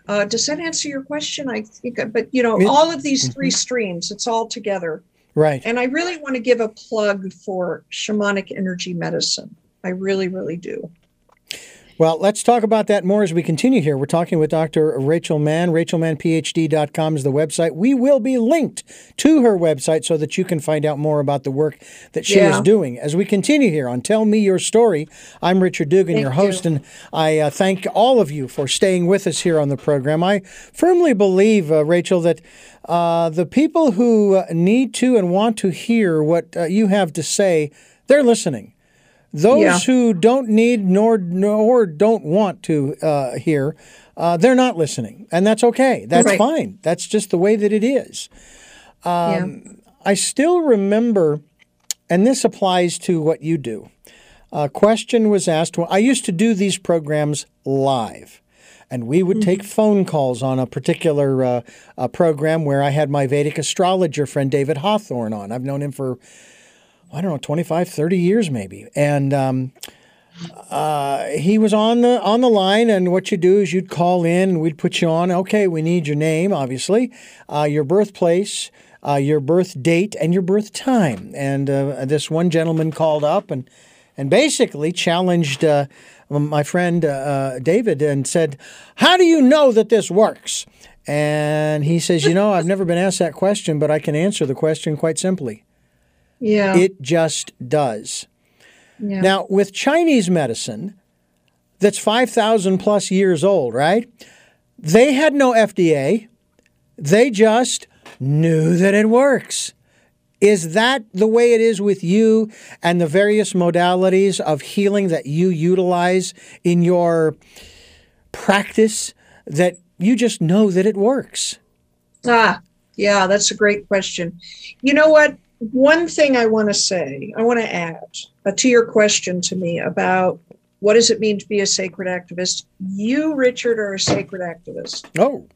Speaker 2: uh, does that answer your question? I think, but you know, it, all of these mm-hmm. three streams, it's all together.
Speaker 1: Right.
Speaker 2: And I really want to give a plug for shamanic energy medicine. I really, really do.
Speaker 1: Well, let's talk about that more as we continue here. We're talking with Dr. Rachel Mann. RachelMannPhD.com is the website. We will be linked to her website so that you can find out more about the work that she yeah. is doing. As we continue here on Tell Me Your Story, I'm Richard Dugan, thank your host, you. and I uh, thank all of you for staying with us here on the program. I firmly believe, uh, Rachel, that uh, the people who uh, need to and want to hear what uh, you have to say, they're listening. Those yeah. who don't need nor nor don't want to uh, hear, uh, they're not listening, and that's okay. That's right. fine. That's just the way that it is. Um, yeah. I still remember, and this applies to what you do. A question was asked. Well, I used to do these programs live, and we would take phone calls on a particular uh, uh, program where I had my Vedic astrologer friend David Hawthorne on. I've known him for, I don't know, 25, 30 years maybe. And um, uh, he was on the on the line, and what you do is you'd call in, and we'd put you on. Okay, we need your name, obviously, uh, your birthplace, uh, your birth date, and your birth time. And uh, this one gentleman called up and and basically challenged uh, my friend uh, David and said, "How do you know that this works?" And he says, "You know, I've never been asked that question, but I can answer the question quite simply.
Speaker 2: Yeah.
Speaker 1: It just does."
Speaker 2: yeah.
Speaker 1: Now, with Chinese medicine, that's 5,000 plus years old, right? They had no FDA. They just knew that it works. Is that the way it is with you and the various modalities of healing that you utilize in your practice that you just know that it works?
Speaker 2: Ah, yeah, that's a great question. You know what? One thing I want to say, I want to add uh, to your question to me about what does it mean to be a sacred activist? You, Richard, are a sacred activist.
Speaker 1: Oh,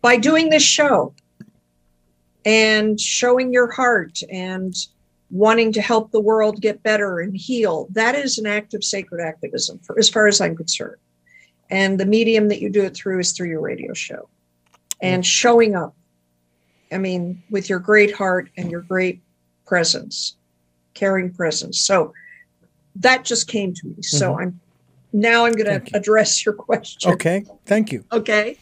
Speaker 2: By doing this show and showing your heart and wanting to help the world get better and heal, that is an act of sacred activism, for, as far as I'm concerned. And the medium that you do it through is through your radio show and showing up. I mean, with your great heart and your great presence, caring presence. So that just came to me. So
Speaker 1: Mhm.
Speaker 2: I'm now I'm going to address your question.
Speaker 1: okay. Thank you.
Speaker 2: Okay.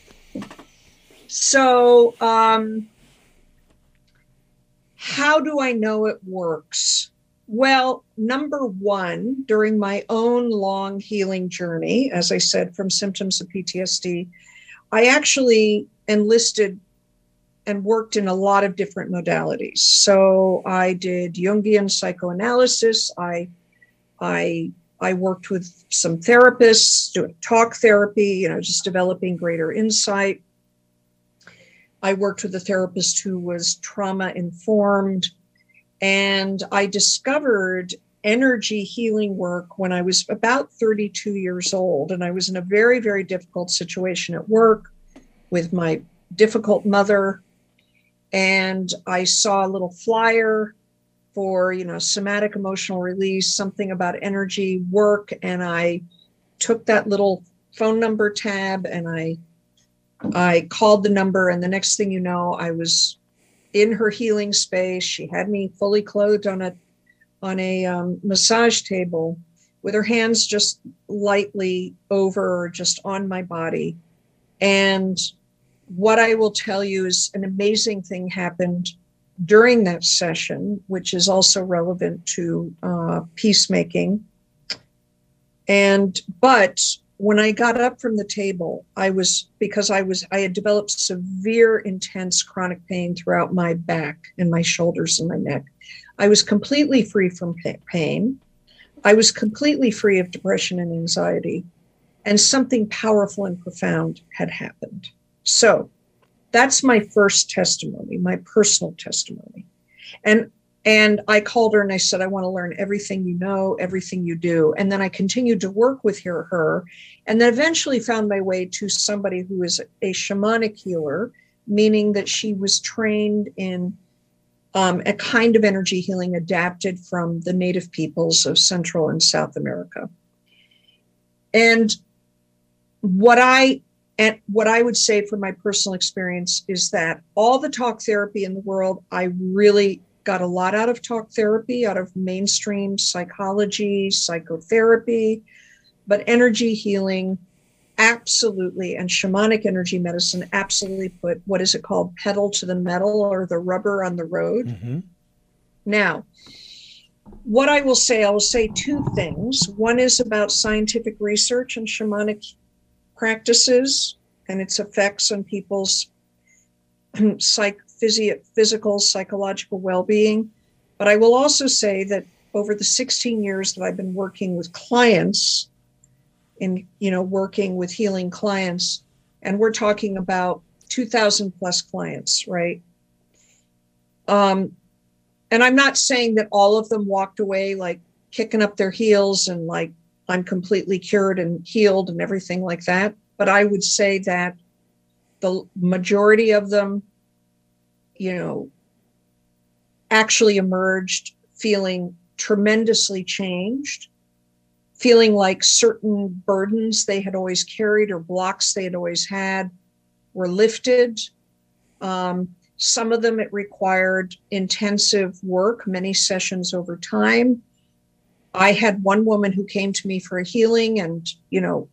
Speaker 2: So, um, how do I know it works? Well, number one, during my own long healing journey, as I said, from symptoms of PTSD, I actually enlisted and worked in a lot of different modalities. So I did Jungian psychoanalysis. I, I, I worked with some therapists doing talk therapy, you know, just developing greater insight. I worked with a therapist who was trauma informed. And I discovered energy healing work when I was about 32 years old. And I was in a very, very difficult situation at work with my difficult mother. And I saw a little flyer for, you know, somatic emotional release, something about energy work. And I took that little phone number tab and I I called the number, and the next thing you know, I was in her healing space. She had me fully clothed on a on a um, massage table, with her hands just lightly over, just on my body. And what I will tell you is an amazing thing happened during that session, which is also relevant to uh, peacemaking. And but when I got up from the table, I was because I was I had developed severe, intense chronic pain throughout my back and my shoulders and my neck. I was completely free from pain. I was completely free of depression and anxiety, and something powerful and profound had happened. So that's my first testimony, my personal testimony. And and I called her and I said, I want to learn everything you know, everything you do. And then I continued to work with her, her and then eventually found my way to somebody who is a shamanic healer, meaning that she was trained in um, a kind of energy healing adapted from the native peoples of Central and South America. And what I and what I would say from my personal experience is that all the talk therapy in the world, I really got a lot out of talk therapy, out of mainstream psychology, psychotherapy, but energy healing, absolutely, and shamanic energy medicine absolutely put what is it called pedal to the metal or the rubber on the road.
Speaker 1: hmm
Speaker 2: Now, what I will say, I will say two things. One is about scientific research and shamanic practices and its effects on people's psych, physi- physical, psychological well being. But I will also say that over the 16 years that I've been working with clients, in you know working with healing clients, and we're talking about 2,000 plus clients, right? Um, and I'm not saying that all of them walked away like kicking up their heels and like I'm completely cured and healed and everything like that. But I would say that the majority of them, you know, actually emerged feeling tremendously changed, feeling like certain burdens they had always carried or blocks they had always had were lifted. Um, some of them it required intensive work, many sessions over time. I had one woman who came to me for a healing, and you know,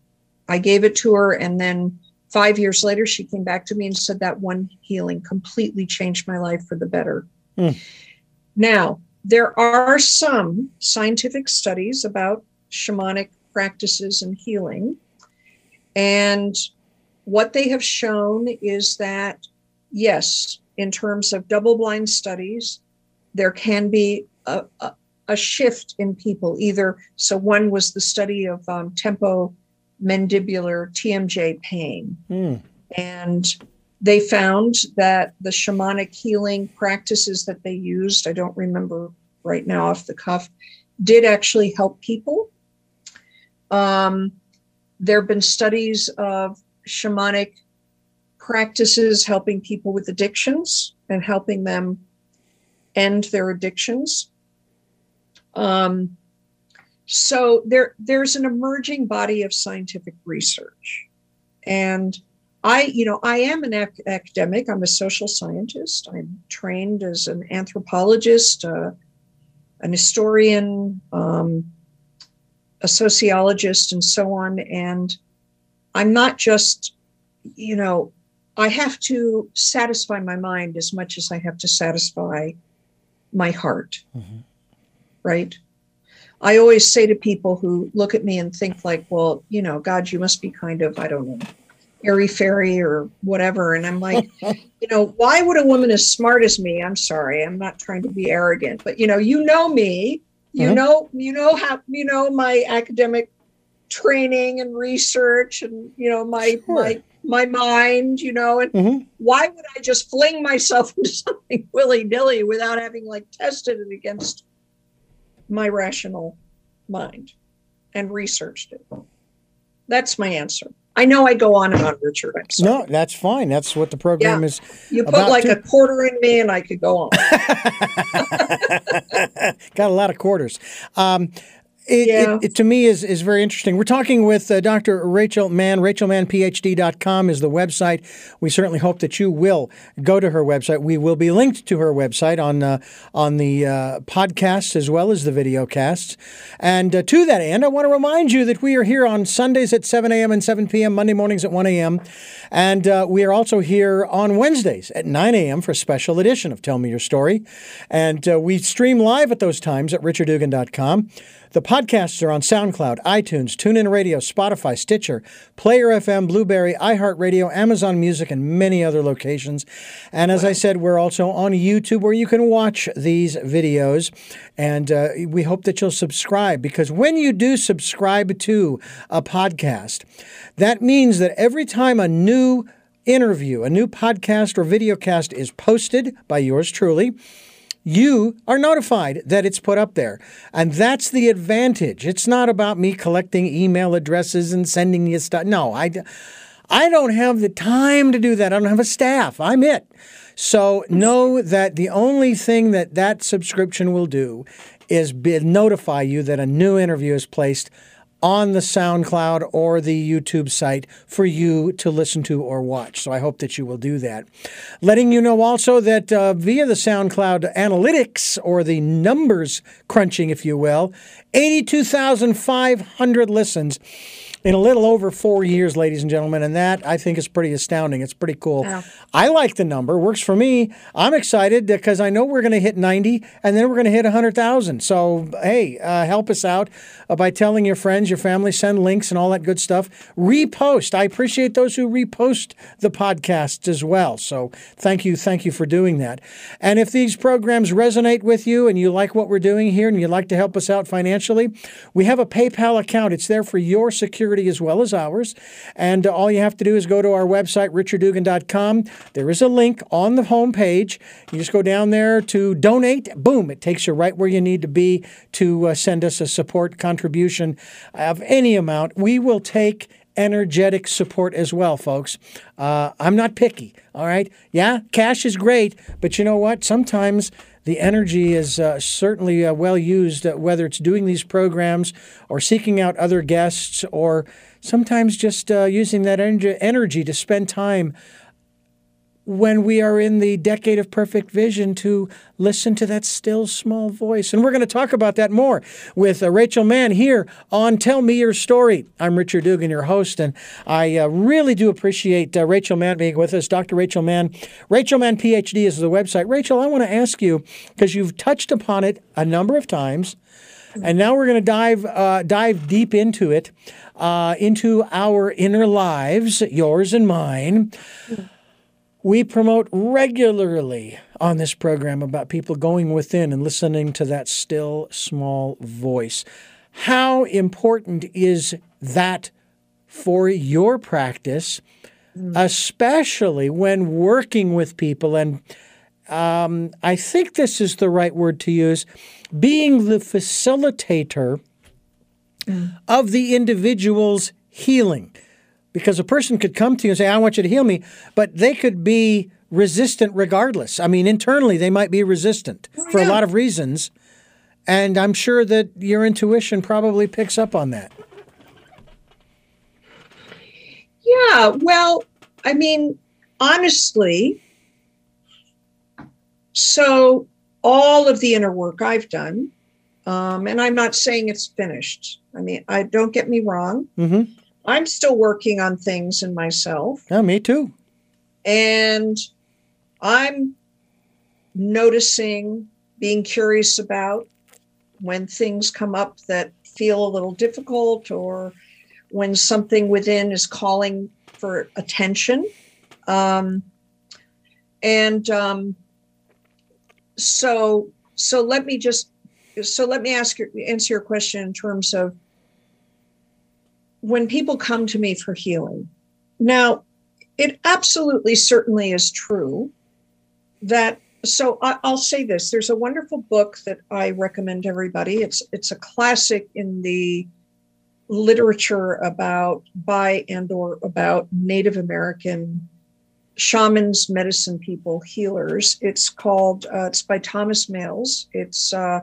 Speaker 2: I gave it to her, and then five years later, she came back to me and said that one healing completely changed my life for the better. Mm. Now, there are some scientific studies about shamanic practices and healing. And what they have shown is that, yes, in terms of double blind studies, there can be a, a, a, shift in people. Either, so one was the study of um, tempo mandibular TMJ pain. Mm. And they found that the shamanic healing practices that they used, I don't remember right now off the cuff, did actually help people. Um, there have been studies of shamanic practices helping people with addictions and helping them end their addictions. Um, so there, there's an emerging body of scientific research, and I, you know, I am an ac- academic. I'm a social scientist. I'm trained as an anthropologist, uh, an historian, um, a sociologist, and so on. And I'm not just, you know, I have to satisfy my mind as much as I have to satisfy my heart. Mm-hmm. Right. I always say to people who look at me and think like, well, you know, God, you must be kind of, I don't know, airy fairy or whatever. And I'm like, you know, why would a woman as smart as me? I'm sorry, I'm not trying to be arrogant, but you know, you know me, you mm-hmm. know, you know how you know my academic training and research and you know my sure. my my mind, you know, and mm-hmm. why would I just fling myself into something willy-nilly without having like tested it against my rational mind and researched it? That's my answer. I know I go on and on, Richard. I'm sorry.
Speaker 1: No, that's fine. That's what the program yeah. is.
Speaker 2: You put like to. a quarter in me, and I could go on.
Speaker 1: Got a lot of quarters. Um, it, yeah. It, it, to me is, is very interesting. We're talking with uh, Dr. Rachel Mann. RachelMannPhD.com is the website. We certainly hope that you will go to her website. We will be linked to her website on uh, on the uh, podcasts as well as the video casts. And uh, to that end, I want to remind you that we are here on Sundays at 7 a.m. and 7 p.m., Monday mornings at 1 a.m. And uh, we are also here on Wednesdays at 9 a.m. for a special edition of Tell Me Your Story. And uh, we stream live at those times at richarddugan.com. The podcasts are on SoundCloud, iTunes, TuneIn Radio, Spotify, Stitcher, Player FM, Blubrry, iHeartRadio, Amazon Music, and many other locations. And as I said, we're also on YouTube where you can watch these videos. And uh, we hope that you'll subscribe because when you do subscribe to a podcast, that means that every time a new interview, a new podcast or videocast is posted by yours truly, you are notified that it's put up there. And that's the advantage. It's not about me collecting email addresses and sending you stuff. No, I, I don't have the time to do that. I don't have a staff. I'm it. So know that the only thing that that subscription will do is be, notify you that a new interview is placed on the SoundCloud or the YouTube site for you to listen to or watch. So I hope that you will do that. Letting you know also that uh, via the SoundCloud analytics or the numbers crunching, if you will, 82,500 listens in a little over four years, ladies and gentlemen. And that I think is pretty astounding. It's pretty cool. Wow. I like the number. Works for me. I'm excited because I know we're going to hit 90 and then we're going to hit 100,000. So, hey, uh, help us out uh, by telling your friends, your family, send links and all that good stuff. Repost. I appreciate those who repost the podcasts as well. So, thank you. Thank you for doing that. And if these programs resonate with you and you like what we're doing here and you'd like to help us out financially, we have a PayPal account. It's there for your security integrity as well as ours. And all you have to do is go to our website, richarddugan.com. There is a link on the homepage. You just go down there to donate. Boom, it takes you right where you need to be to uh, send us a support contribution of any amount. We will take energetic support as well, folks. Uh, I'm not picky, all right? Yeah, cash is great, but you know what? Sometimes the energy is uh, certainly uh, well used, uh, whether it's doing these programs or seeking out other guests or sometimes just uh, using that energy to spend time when we are in the decade of perfect vision to listen to that still small voice. And we're going to talk about that more with uh, Rachel Mann here on Tell Me Your Story. I'm Richard Dugan, your host, and I uh, really do appreciate uh, Rachel Mann being with us. Dr. Rachel Mann. Rachel Mann PhD is the website. Rachel, I want to ask you, because you've touched upon it a number of times, and now we're going to dive uh, dive deep into it, uh, into our inner lives, yours and mine we promote regularly on this program about people going within and listening to that still small voice. How important is that for your practice, especially when working with people? And um, I think this is the right word to use being the facilitator mm. of the individual's healing because a person could come to you and say, I want you to heal me, but they could be resistant regardless. I mean, internally, they might be resistant oh, for yeah. a lot of reasons. And I'm sure that your intuition probably picks up on that.
Speaker 2: Yeah, well, I mean, honestly, so all of the inner work I've done, um, and I'm not saying it's finished. I mean, I don't get me wrong. Mm-hmm. I'm still working on things in myself.
Speaker 1: Yeah, me too.
Speaker 2: And I'm noticing, being curious about when things come up that feel a little difficult or when something within is calling for attention. Um, and um, so, so let me just, so let me ask your, answer your question in terms of when people come to me for healing, now it absolutely certainly is true that so I, will say this there's a wonderful book that i recommend everybody. It's it's a classic in the literature about by and or about native american shamans medicine people healers. It's called uh, it's by thomas Mails it's uh,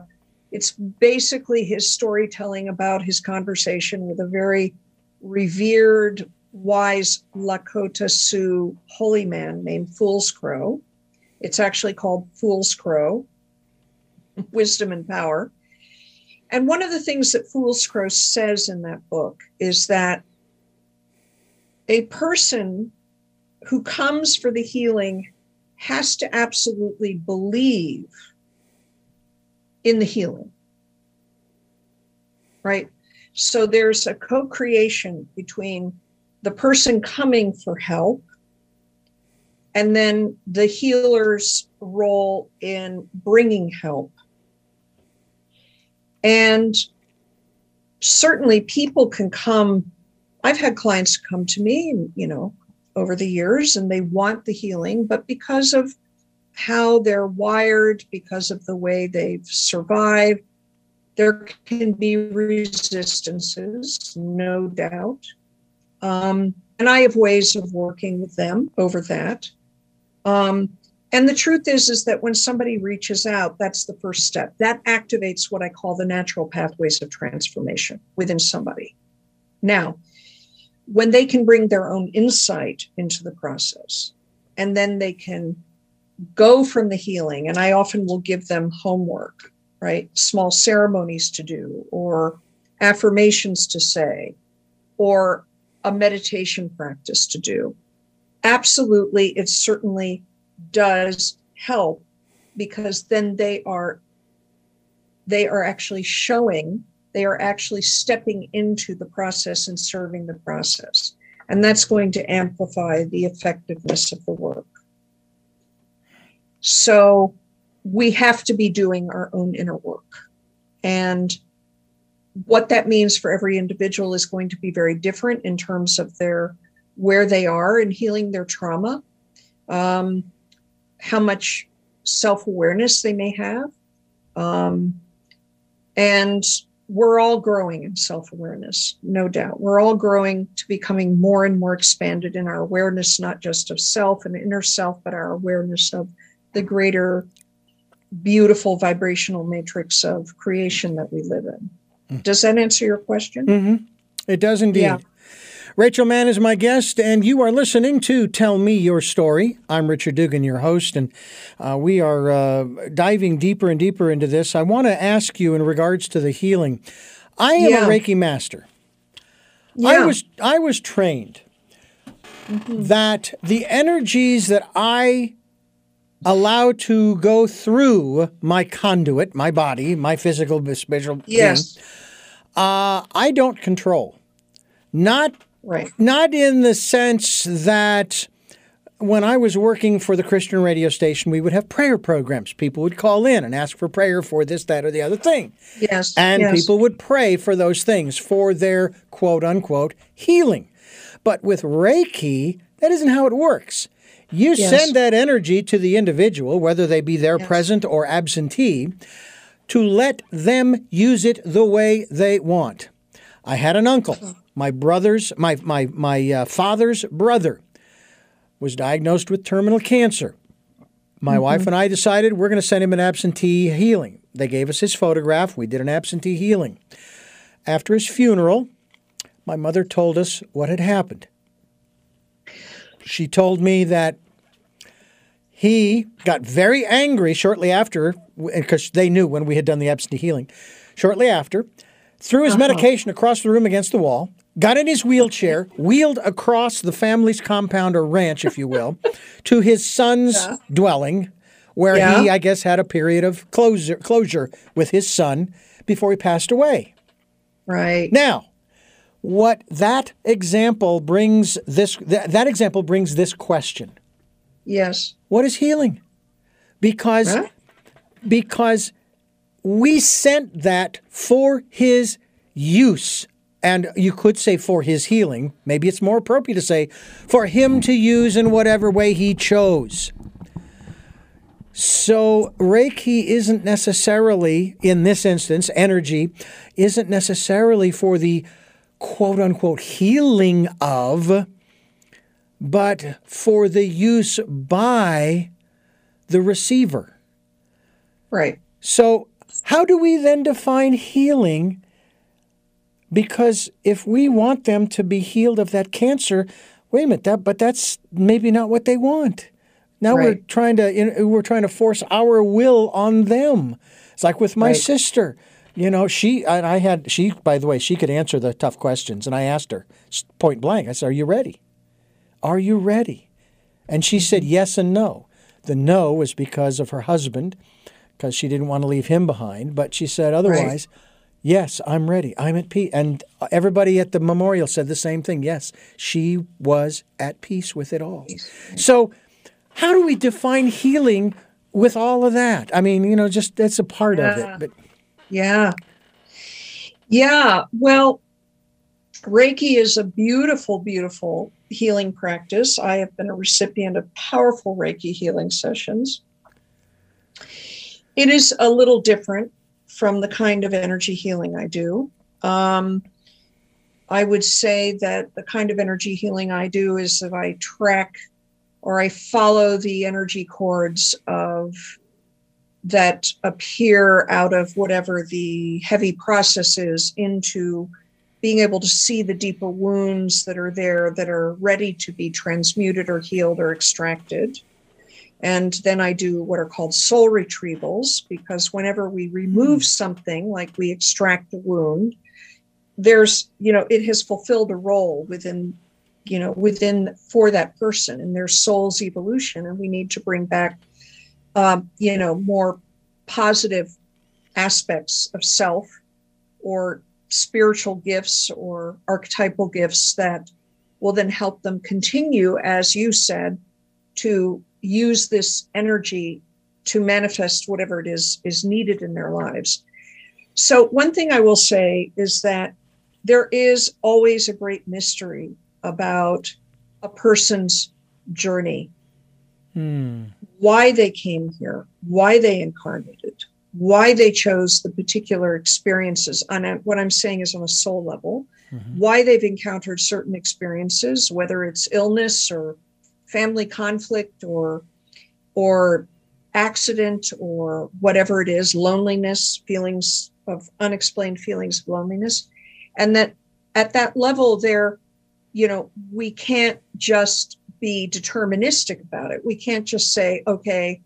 Speaker 2: it's basically his storytelling about his conversation with a very revered, wise Lakota Sioux holy man named Fool's Crow. It's actually called Fool's Crow, Wisdom and Power. And one of the things that Fool's Crow says in that book is that a person who comes for the healing has to absolutely believe in the healing. Right? So there's a co creation between the person coming for help and then the healer's role in bringing help. And certainly people can come. I've had clients come to me, you know, over the years and they want the healing, but because of how they're wired, because of the way they've survived, there can be resistances, no doubt. Um, and I have ways of working with them over that. Um, and the truth is, is that when somebody reaches out, that's the first step. That activates what I call the natural pathways of transformation within somebody. Now, when they can bring their own insight into the process, and then they can go from the healing, and I often will give them homework right? Small ceremonies to do, or affirmations to say, or a meditation practice to do. Absolutely, it certainly does help because then they are they are actually showing they are actually stepping into the process and serving the process and that's going to amplify the effectiveness of the work so we have to be doing our own inner work. And what that means for every individual is going to be very different in terms of their where they are in healing their trauma, um, how much self awareness they may have, um, and we're all growing in self awareness, no doubt. We're all growing to becoming more and more expanded in our awareness, not just of self and inner self, but our awareness of the greater, beautiful vibrational matrix of creation that we live in. Mm. Does that answer your question?
Speaker 1: Mm-hmm. It does indeed. Yeah. Rachel Mann is my guest, and you are listening to Tell Me Your Story. I'm Richard Dugan, your host, and uh, we are uh, diving deeper and deeper into this. I want to ask you in regards to the healing. I am yeah. a Reiki master. Yeah. I was I was trained mm-hmm. that the energies that I allow to go through my conduit, my body, my physical, spiritual
Speaker 2: yes.
Speaker 1: being, uh, I don't control. Not
Speaker 2: Right.
Speaker 1: Not in the sense that when I was working for the Christian radio station, we would have prayer programs. People would call in and ask for prayer for this, that, or the other thing.
Speaker 2: Yes.
Speaker 1: And
Speaker 2: yes.
Speaker 1: people would pray for those things for their quote unquote healing. But with Reiki, that isn't how it works. You yes. send that energy to the individual, whether they be there yes. present or absentee, to let them use it the way they want. I had an uncle my brother's, my, my, my uh, father's brother was diagnosed with terminal cancer. My mm-hmm. wife and I decided we're going to send him an absentee healing. They gave us his photograph. We did an absentee healing. After his funeral, my mother told us what had happened. She told me that he got very angry shortly after, because they knew when we had done the absentee healing. Shortly after, threw his uh-huh. medication across the room against the wall, got in his wheelchair, wheeled across the family's compound or ranch, if you will, to his son's yeah. dwelling, where yeah. he, I guess, had a period of closure, closure with his son before he passed away.
Speaker 2: Right.
Speaker 1: Now, what that example brings this th- that example brings this question.
Speaker 2: Yes.
Speaker 1: What is healing? Because huh? because we sent that for his use and you could say for his healing. Maybe it's more appropriate to say for him to use in whatever way he chose. So, Reiki isn't necessarily, in this instance, energy isn't necessarily for the quote unquote healing of, but for the use by the receiver.
Speaker 2: Right.
Speaker 1: So, how do we then define healing because if we want them to be healed of that cancer, wait a minute, that, but that's maybe not what they want. Now right. we're trying to we're trying to force our will on them. It's like with my right. sister. You know, she and I had she by the way, she could answer the tough questions and I asked her point blank. I said, "Are you ready? Are you ready?" And she said yes and no. The no was because of her husband because she didn't want to leave him behind, but she said otherwise right Yes, I'm ready. I'm at peace. And everybody at the memorial said the same thing. Yes, she was at peace with it all. So, how do we define healing with all of that? I mean, you know, just that's a part yeah. of it. But
Speaker 2: yeah, yeah. Well, Reiki is a beautiful, beautiful healing practice. I have been a recipient of powerful Reiki healing sessions. It is a little different from the kind of energy healing I do. Um, I would say that the kind of energy healing I do is that I track or I follow the energy cords of that appear out of whatever the heavy process is into being able to see the deeper wounds that are there that are ready to be transmuted or healed or extracted. And then I do what are called soul retrievals because whenever we remove hmm. something, like we extract the wound, there's, you know, it has fulfilled a role within, you know, within for that person and their soul's evolution. And we need to bring back, um, you know, more positive aspects of self or spiritual gifts or archetypal gifts that will then help them continue, as you said, to use this energy to manifest whatever it is is needed in their lives. so, one thing I will say is that there is always a great mystery about a person's journey,
Speaker 1: Hmm.
Speaker 2: why they came here, why they incarnated, why they chose the particular experiences. On a, what I'm saying is on a soul level,
Speaker 1: Mhm.
Speaker 2: why they've encountered certain experiences, whether it's illness or family conflict or or accident or whatever it is, loneliness, feelings of unexplained feelings of loneliness, and that at that level there, you know, we can't just be deterministic about it. We can't just say, okay,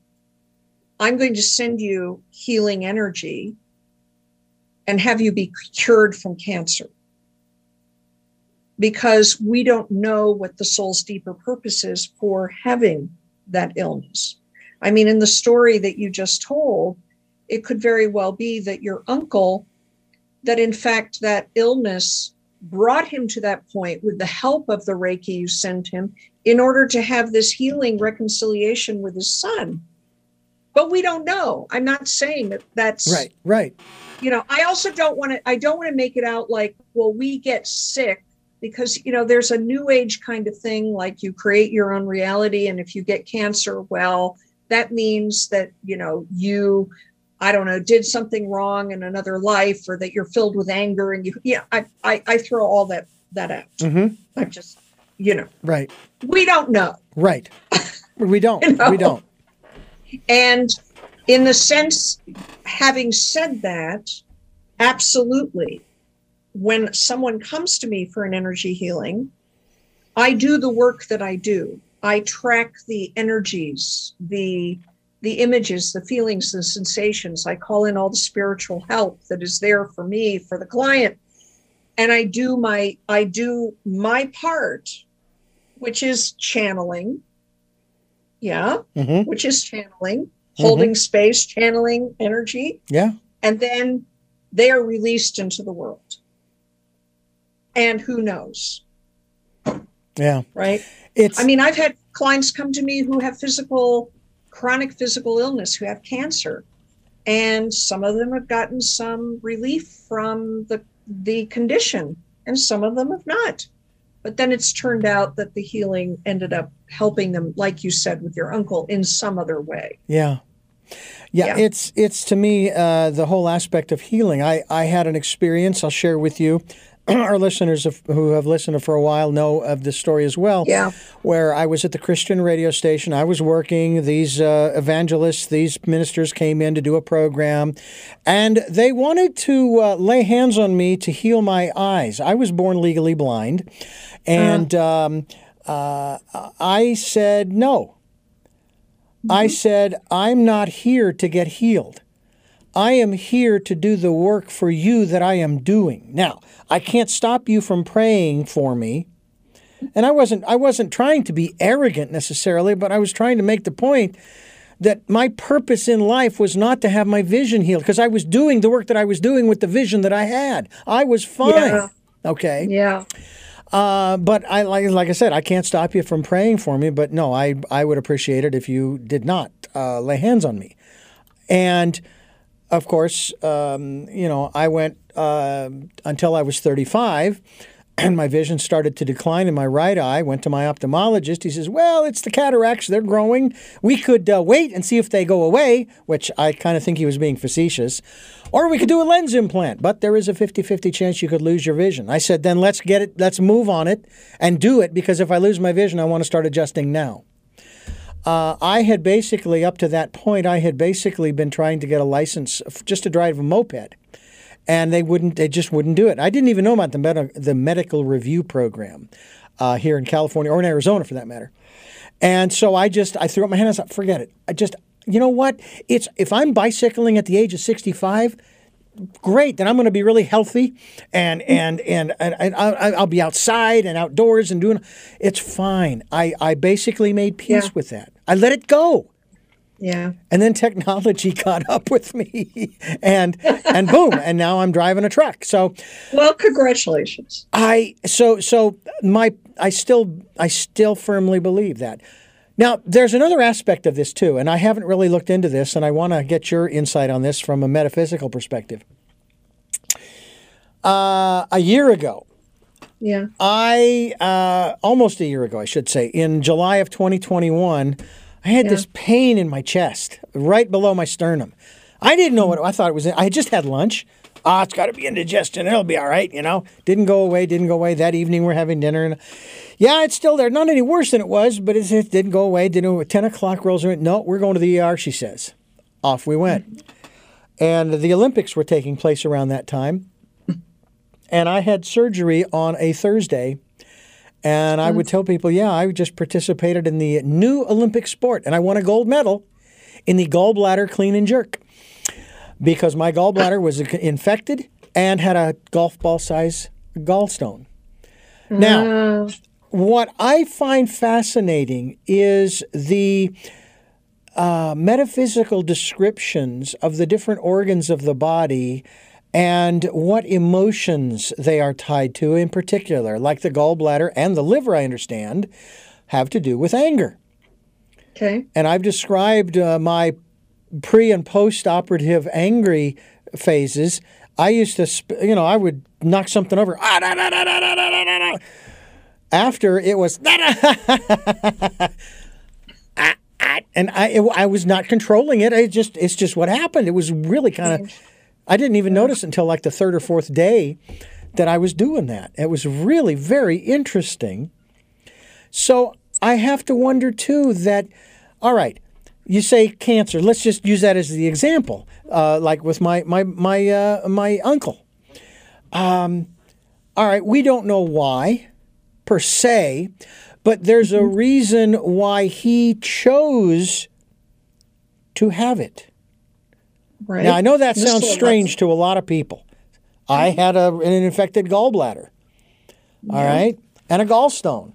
Speaker 2: I'm going to send you healing energy and have you be cured from cancer because we don't know what the soul's deeper purpose is for having that illness. I mean, in the story that you just told, it could very well be that your uncle, that in fact that illness brought him to that point with the help of the Reiki you sent him in order to have this healing reconciliation with his son. But we don't know. I'm not saying that that's
Speaker 1: Right, right.
Speaker 2: you know i also don't want to i don't want to make it out like well we get sick because you know there's a new age kind of thing like you create your own reality and if you get cancer well that means that you know you i don't know did something wrong in another life or that you're filled with anger and you yeah i i, I throw all that that out
Speaker 1: hmm
Speaker 2: i'm just you know
Speaker 1: Right,
Speaker 2: we don't know
Speaker 1: right. We don't.
Speaker 2: You know?
Speaker 1: We don't.
Speaker 2: And in the sense, having said that, absolutely, when someone comes to me for an energy healing, I do the work that I do. I track the energies, the the images, the feelings, the sensations. I call in all the spiritual help that is there for me, for the client. And I do my I do my part, which is channeling. Yeah
Speaker 1: hmm
Speaker 2: which is channeling, holding space, channeling energy,
Speaker 1: Yeah.
Speaker 2: and then they are released into the world. And who knows,
Speaker 1: Yeah.
Speaker 2: right?
Speaker 1: It's.
Speaker 2: I mean, I've had clients come to me who have physical, chronic physical illness, who have cancer, and some of them have gotten some relief from the the condition, and some of them have not. But then it's turned out that the healing ended up helping them, like you said, with your uncle in some other way.
Speaker 1: Yeah. Yeah,
Speaker 2: Yeah.
Speaker 1: it's it's to me uh, the whole aspect of healing. I, I had an experience I'll share with you. Our listeners have, who have listened for a while know of this story as well.
Speaker 2: Yeah.
Speaker 1: Where I was at the Christian radio station, I was working. These uh, evangelists, these ministers came in to do a program, and they wanted to uh, lay hands on me to heal my eyes. I was born legally blind, and um, uh, I said no. I said, I'm not here to get healed. I am here to do the work for you that I am doing. Now, I can't stop you from praying for me. And I wasn't I wasn't trying to be arrogant necessarily, but I was trying to make the point that my purpose in life was not to have my vision healed because I was doing the work that I was doing with the vision that I had. I was fine.
Speaker 2: Yeah.
Speaker 1: Okay.
Speaker 2: Yeah.
Speaker 1: Uh, but I like like I said, I can't stop you from praying for me. But no, I I would appreciate it if you did not uh, lay hands on me. And of course, um, you know, I went uh, until I was 35, and my vision started to decline in my right eye. Went to my ophthalmologist. He says, "Well, it's the cataracts; they're growing. We could uh, wait and see if they go away." Which I kind of think he was being facetious. Or we could do a lens implant, but there is a 50-50 chance you could lose your vision. I said, "Then let's get it. Let's move on it and do it because if I lose my vision, I want to start adjusting now." Uh, I had basically, up to that point, I had basically been trying to get a license f- just to drive a moped, and they wouldn't. They just wouldn't do it. I didn't even know about the med- the medical review program uh, here in California or in Arizona, for that matter. And so I just I threw up my hands up. Forget it. I just you know what? It's if I'm bicycling at the age of 65 great then i'm going to be really healthy and and and, and, and I'll, I'll be outside and outdoors and doing it's fine i i basically made peace
Speaker 2: Yeah.
Speaker 1: with that i let it go
Speaker 2: Yeah.
Speaker 1: and then technology caught up with me and and boom and now i'm driving a truck so
Speaker 2: Well, congratulations.
Speaker 1: I so so my I still I still firmly believe that. Now, there's another aspect of this too, and I haven't really looked into this, and I want to get your insight on this from a metaphysical perspective. Uh, a year ago,
Speaker 2: Yeah.
Speaker 1: I uh, almost a year ago, I should say, in July of 2021, I had this pain in my chest, right below my sternum. I didn't know what I thought it was. I had just had lunch. Ah, it's got to be indigestion. It'll be all right, you know. Didn't go away. Didn't go away. That evening we're having dinner, and yeah, it's still there. Not any worse than it was, but it, it didn't go away. Didn't. Ten o'clock rolls around. No, we're going to the ER. She says. Off we went, and the Olympics were taking place around that time and I had surgery on a Thursday. And I would tell people, yeah, I just participated in the new Olympic sport, and I won a gold medal in the gallbladder clean and jerk because my gallbladder was infected and had a golf ball size gallstone. Now,
Speaker 2: Uh,
Speaker 1: what I find fascinating is the uh, metaphysical descriptions of the different organs of the body and what emotions they are tied to in particular, like the gallbladder and the liver, I understand, have to do with anger.
Speaker 2: Okay.
Speaker 1: And I've described uh, my pre and post operative angry phases. I used to, sp- you know, I would knock something over. Ah, da, da, da, After it was, and I, it, I was not controlling it. It just, it's just what happened. It was really kind of I didn't even notice until like the third or fourth day that I was doing that. It was really very interesting. So I have to wonder too that, all right, you say cancer. Let's just use that as the example, uh, like with my my my uh, my uncle. Um, all right, we don't know why, per se, but there's a reason why he chose to have it.
Speaker 2: Right.
Speaker 1: Now I know that
Speaker 2: This
Speaker 1: sounds strange to a lot of people. I had a, an infected gallbladder. All right, and a gallstone.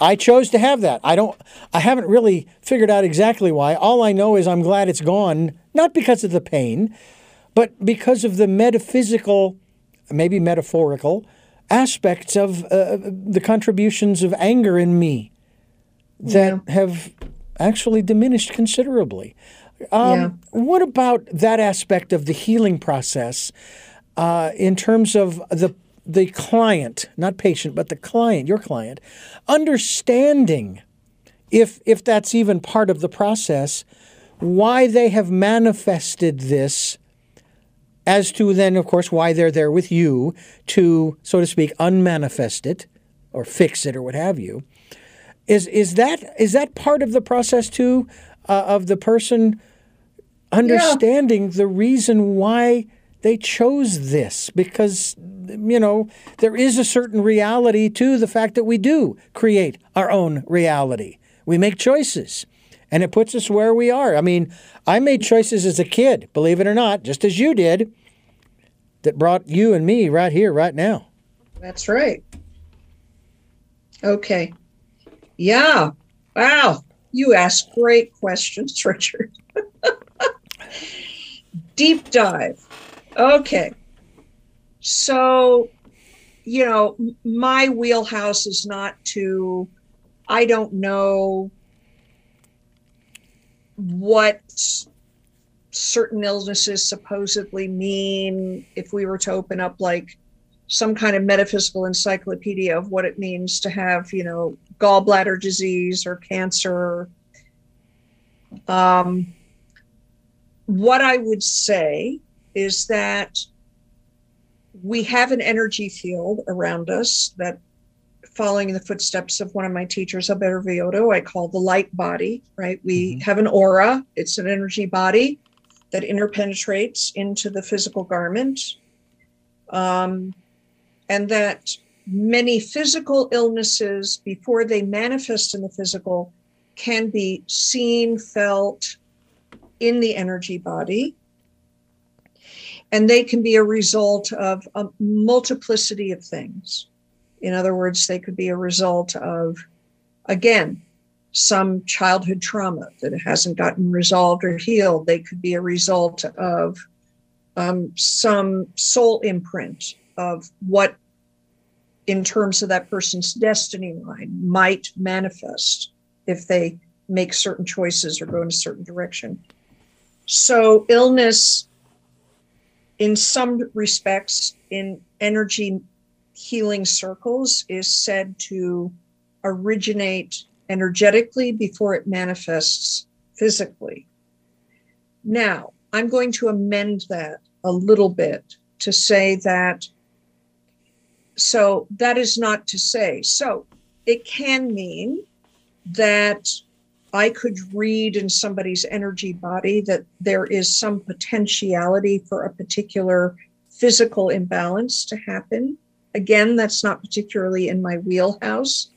Speaker 1: I chose to have that. I don't. I haven't really figured out exactly why. All I know is I'm glad it's gone, not because of the pain, but because of the metaphysical, maybe metaphorical aspects of uh, the contributions of anger in me that have actually diminished considerably. Um, What about that aspect of the healing process uh, in terms of the the client, not patient, but the client, your client, understanding if if that's even part of the process, why they have manifested this as to then of course why they're there with you to so to speak unmanifest it or fix it or what have you. Is is that is that part of the process too uh, of the person understanding the reason why they chose this because you know there is a certain reality to the fact that we do create our own reality we make choices and it puts us where we are i mean i made choices as a kid believe it or not just as you did that brought you and me right here right now
Speaker 2: That's right. Okay. Yeah. Wow. You ask great questions, Richard. Deep dive. Okay. So, you know, my wheelhouse is not to, I don't know what certain illnesses supposedly mean if we were to open up like some kind of metaphysical encyclopedia of what it means to have, you know, gallbladder disease or cancer. Um, what I would say is that we have an energy field around us that, following in the footsteps of one of my teachers, Alberto Villoldo, I call the light body, right? We have an aura, it's an energy body that interpenetrates into the physical garment. Um, and that many physical illnesses, before they manifest in the physical, can be seen, felt in the energy body. And they can be a result of a multiplicity of things. In other words, they could be a result of, again, some childhood trauma that hasn't gotten resolved or healed. They could be a result of um, some soul imprint of what, in terms of that person's destiny line, might manifest if they make certain choices or go in a certain direction. So, illness, in some respects, in energy healing circles is said to originate energetically before it manifests physically. Now, I'm going to amend that a little bit to say that. So, that is not to say. So, it can mean that I could read in somebody's energy body that there is some potentiality for a particular physical imbalance to happen. Again, that's not particularly in my wheelhouse.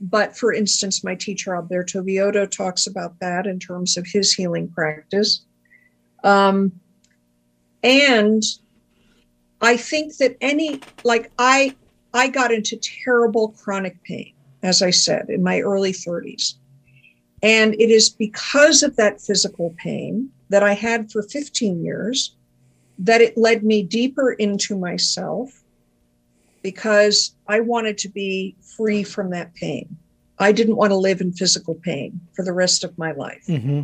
Speaker 2: But for instance, my teacher Alberto Villoldo talks about that in terms of his healing practice. Um, and I think that any like I I got into terrible chronic pain, as I said, in my early 30s. And it is because of that physical pain that I had for 15 years that it led me deeper into myself because I wanted to be free from that pain. I didn't want to live in physical pain for the rest of my life. Mm-hmm.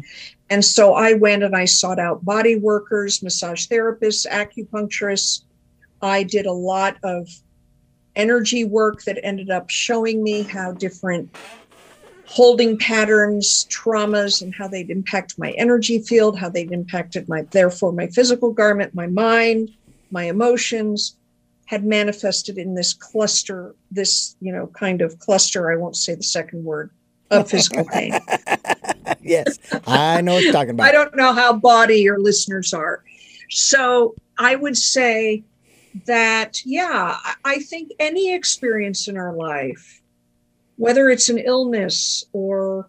Speaker 2: And so I went and I sought out body workers, massage therapists, acupuncturists. I did a lot of energy work that ended up showing me how different holding patterns, traumas, and how they'd impact my energy field, how they'd impacted my, therefore, my physical garment, my mind, my emotions, had manifested in this cluster, this, you know, kind of cluster, I won't say the second word, of physical pain.
Speaker 1: yes, I know what you're talking about.
Speaker 2: I don't know how body your listeners are. So I would say that, yeah, I think any experience in our life whether it's an illness or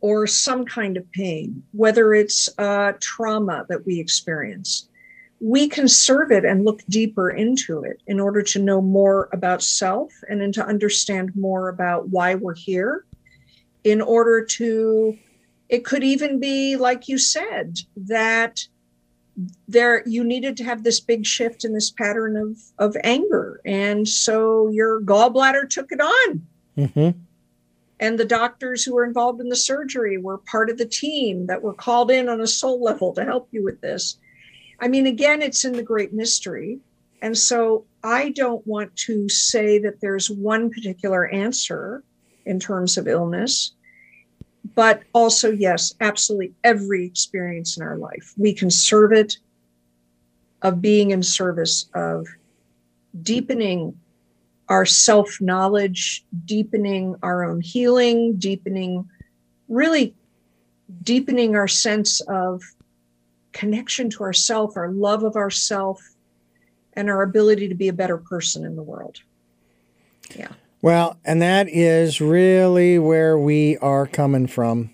Speaker 2: or some kind of pain, whether it's trauma that we experience, we can serve it and look deeper into it in order to know more about self and then to understand more about why we're here. In order to, it could even be, like you said, that there you needed to have this big shift in this pattern of of anger and so your gallbladder took it on Mm-hmm. And the doctors who were involved in the surgery were part of the team that were called in on a soul level to help you with this. I mean, again, it's in the great mystery. And so I don't want to say that there's one particular answer in terms of illness, but also, yes, absolutely every experience in our life. We can serve it of being in service of deepening our self knowledge, deepening our own healing, deepening, really deepening our sense of connection to ourself, our love of ourself, and our ability to be a better person in the world. Yeah.
Speaker 1: Well, and that is really where we are coming from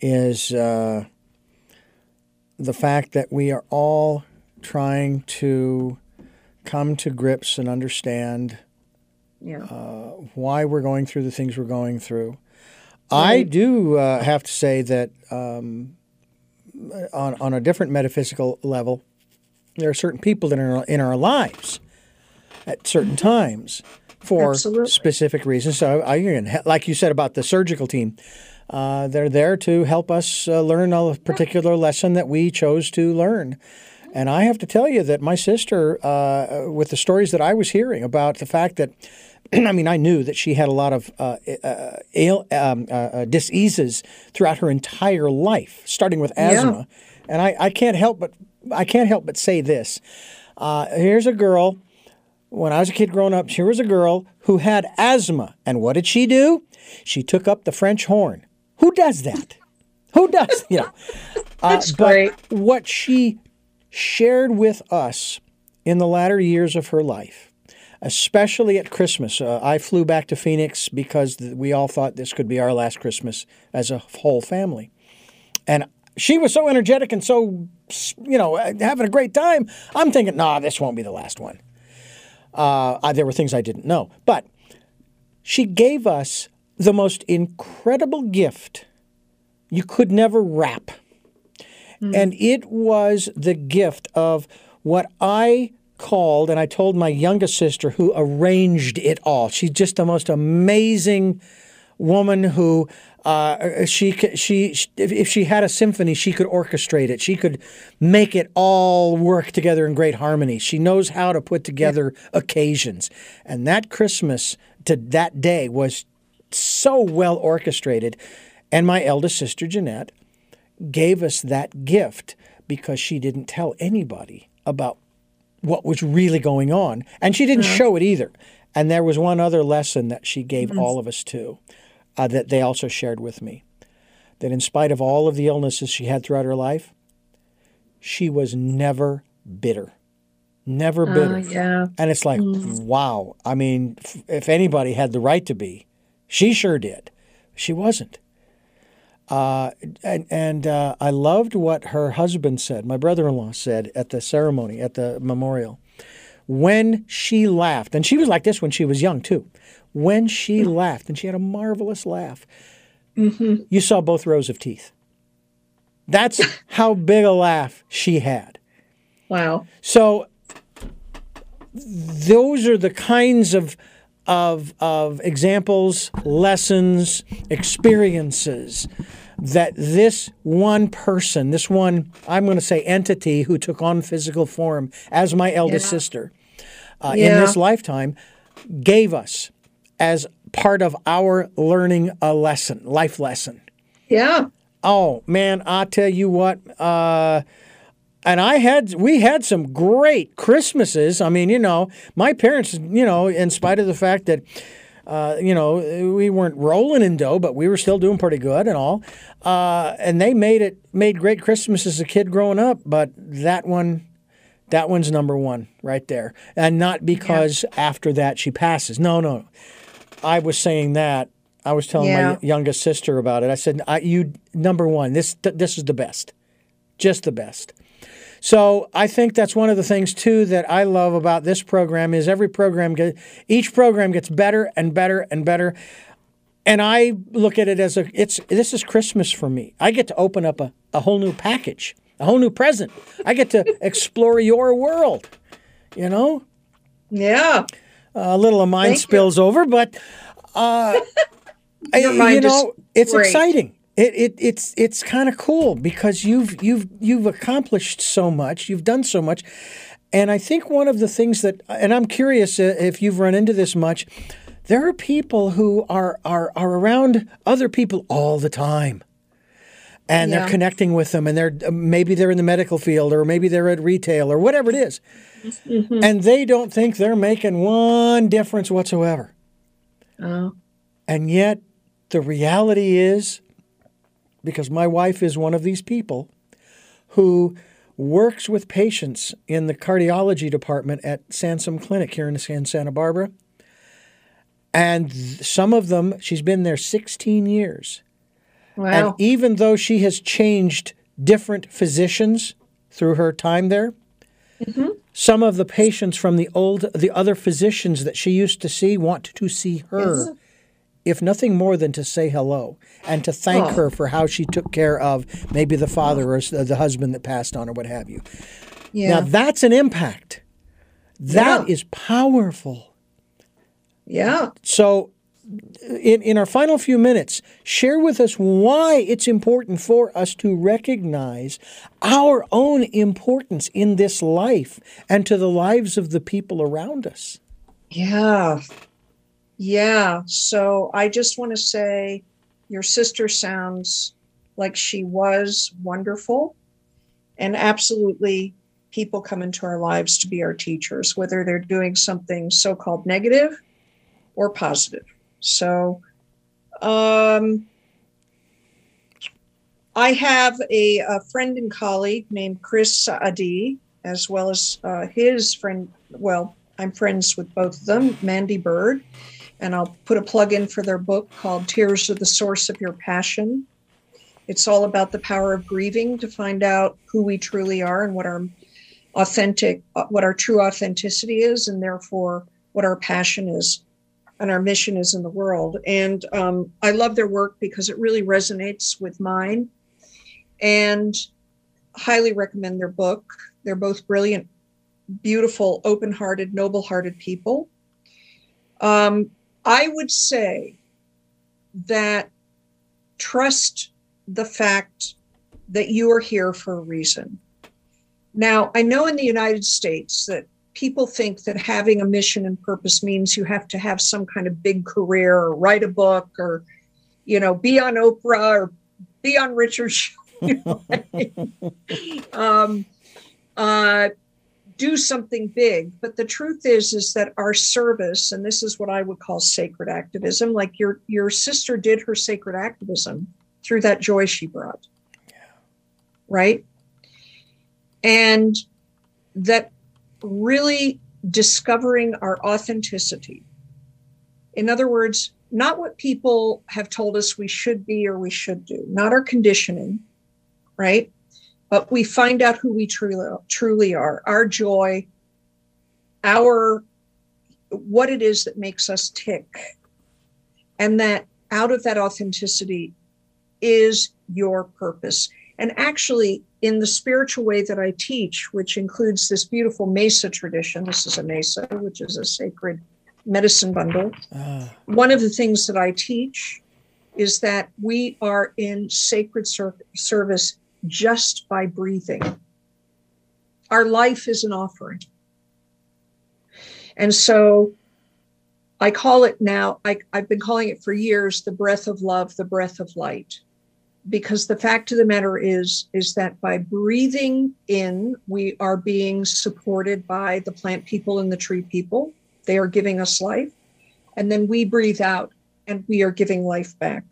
Speaker 1: is uh, the fact that we are all trying to come to grips and understand yeah. uh, why we're going through the things we're going through. Right. I do uh, have to say that um, on, on a different metaphysical level, there are certain people that are in our lives at certain mm-hmm. times for Absolutely. specific reasons. So, I, like you said about the surgical team, uh, they're there to help us uh, learn a particular lesson that we chose to learn. And I have to tell you that my sister, uh, with the stories that I was hearing about the fact that I mean, I knew that she had a lot of uh, uh, ail, um, uh, uh, diseases throughout her entire life, starting with asthma. Yeah. And I, I, can't help but I can't help but say this. Uh, here's a girl. When I was a kid growing up, here was a girl who had asthma, and what did she do? She took up the French horn. Who does that? Who does? You know.
Speaker 2: That's great.
Speaker 1: What she shared with us in the latter years of her life especially at Christmas. Uh, I flew back to Phoenix because we all thought this could be our last Christmas as a whole family. And she was so energetic and so, you know, having a great time. I'm thinking, nah, this won't be the last one. Uh, I, there were things I didn't know. But she gave us the most incredible gift you could never wrap. Mm. And it was the gift of what I called and I told my youngest sister who arranged it all. She's just the most amazing woman who uh, she she if she had a symphony, she could orchestrate it. She could make it all work together in great harmony. She knows how to put together yeah. occasions, and that Christmas to that day was so well orchestrated. And my eldest sister Jeanette gave us that gift because she didn't tell anybody about what was really going on, and she didn't show it either. And there was one other lesson that she gave mm-hmm. all of us too uh, that they also shared with me. That in spite of all of the illnesses she had throughout her life, she was never bitter. Never oh, bitter.
Speaker 2: yeah.
Speaker 1: And it's like, mm. wow. I mean, f- if anybody had the right to be, she sure did. She wasn't. Uh, and and uh, I loved what her husband said, my brother in law said at the ceremony, at the memorial. When she laughed, and she was like this when she was young too when she mm-hmm. laughed, and she had a marvelous laugh, mm-hmm. you saw both rows of teeth. That's how big a laugh she had.
Speaker 2: Wow.
Speaker 1: So those are the kinds of of of examples, lessons, experiences that this one person, this one I'm going to say entity who took on physical form as my eldest yeah. sister uh, yeah. in this lifetime gave us as part of our learning a lesson, life lesson.
Speaker 2: Yeah.
Speaker 1: Oh man, I tell you what. Uh, and I had we had some great Christmases. I mean, you know, my parents, you know, in spite of the fact that. Uh, you know, we weren't rolling in dough, but we were still doing pretty good and all. Uh, and they made it made great Christmas as a kid growing up. But that one, that one's number one right there, and not because yeah. after that she passes. No, no, I was saying that. I was telling yeah. my youngest sister about it. I said, I, "You number one. This this is the best, just the best." So I think that's one of the things too that I love about this program is every program get, each program gets better and better and better. And I look at it as a it's this is Christmas for me. I get to open up a, a whole new package, a whole new present. I get to explore your world. You know?
Speaker 2: Yeah
Speaker 1: a little of mine Thank spills you. over, but uh, you know, it's great. exciting. It, it it's it's kind of cool because you've you've you've accomplished so much, you've done so much, and I think one of the things that, and I'm curious if you've run into this much, there are people who are are are around other people all the time and yeah. they're connecting with them and they're maybe they're in the medical field or maybe they're at retail or whatever it is. Mm-hmm. and they don't think they're making one difference whatsoever
Speaker 2: oh.
Speaker 1: and yet the reality is because my wife is one of these people who works with patients in the cardiology department at Sansum Clinic here in Santa Barbara. And some of them, she's been there 16 years.
Speaker 2: Wow.
Speaker 1: And even though she has changed different physicians through her time there, mm-hmm. some of the patients from the old, the other physicians that she used to see want to see her, yes. If nothing more than to say hello and to thank oh. her for how she took care of maybe the father or the husband that passed on or what have you. Yeah. Now that's an impact. That yeah. is powerful.
Speaker 2: Yeah.
Speaker 1: So in, in our final few minutes, share with us why it's important for us to recognize our own importance in this life and to the lives of the people around us.
Speaker 2: Yeah. Yeah. So I just want to say your sister sounds like she was wonderful. And absolutely, people come into our lives to be our teachers, whether they're doing something so called negative or positive. So, um, I have a, a, friend and colleague named Chris Saade, as well as uh, his friend. Well, I'm friends with both of them, Mandy Bird, and I'll put a plug in for their book called Tears Are the Source of Your Passion. It's all about the power of grieving to find out who we truly are and what our authentic, what our true authenticity is, and therefore what our passion is and our mission is in the world. And um, I love their work because it really resonates with mine and highly recommend their book. They're both brilliant, beautiful, open hearted, noble hearted people. Um, I would say that trust the fact that you are here for a reason. Now, I know in the United States that people think that having a mission and purpose means you have to have some kind of big career or write a book or, you know, be on Oprah or be on Richard. um, uh, do something big but the truth is is that our service and this is what i would call sacred activism like your your sister did her sacred activism through that joy she brought. Yeah. right? And that really discovering our authenticity. In other words not what people have told us we should be or we should do not our conditioning right but we find out who we truly truly are our joy our what it is that makes us tick. And that out of that authenticity is your purpose. And actually in the spiritual way that i teach which includes this beautiful mesa tradition this is a mesa which is a sacred medicine bundle. Uh. one of the things that i teach is that we are in sacred service just by breathing. Our life is an offering. And so I call it now, I, have been calling it for years the breath of love, the breath of light. Because the fact of the matter is, is that by breathing in, we are being supported by the plant people and the tree people. They are giving us life. And then we breathe out and we are giving life back.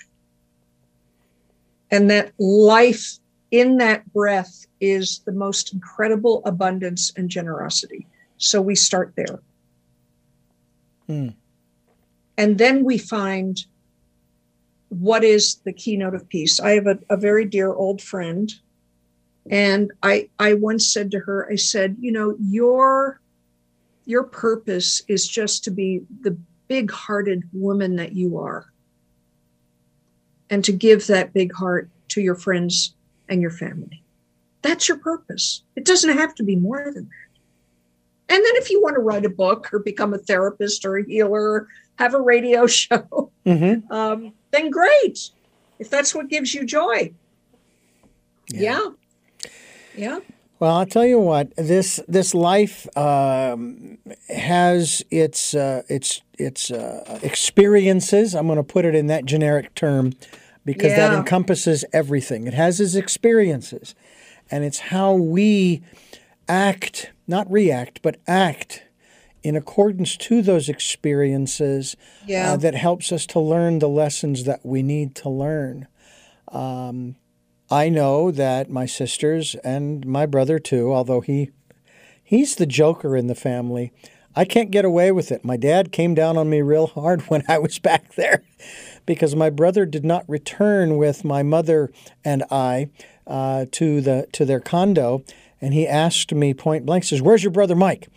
Speaker 2: And that life in that breath is the most incredible abundance and generosity. So we start there. Hmm. And then we find what is the keynote of peace. I have a, a very dear old friend, and I I once said to her, I said, you know, your your purpose is just to be the big-hearted woman that you are. And to give that big heart to your friends and your family. That's your purpose. It doesn't have to be more than that. And then if you want to write a book or become a therapist or a healer, or have a radio show, mm-hmm. um, then great. If that's what gives you joy. Yeah. Yeah. yeah.
Speaker 1: Well, I'll tell you what this this life um, has its uh, its its uh, experiences. I'm going to put it in that generic term because yeah. that encompasses everything. It has its experiences, and it's how we act, not react, but act in accordance to those experiences uh, yeah. uh, that helps us to learn the lessons that we need to learn. Um, I know that my sisters and my brother too, although he he's the joker in the family. I can't get away with it. My dad came down on me real hard when I was back there because my brother did not return with my mother and I uh, to the to their condo, and he asked me point blank, says, "Where's your brother Mike?"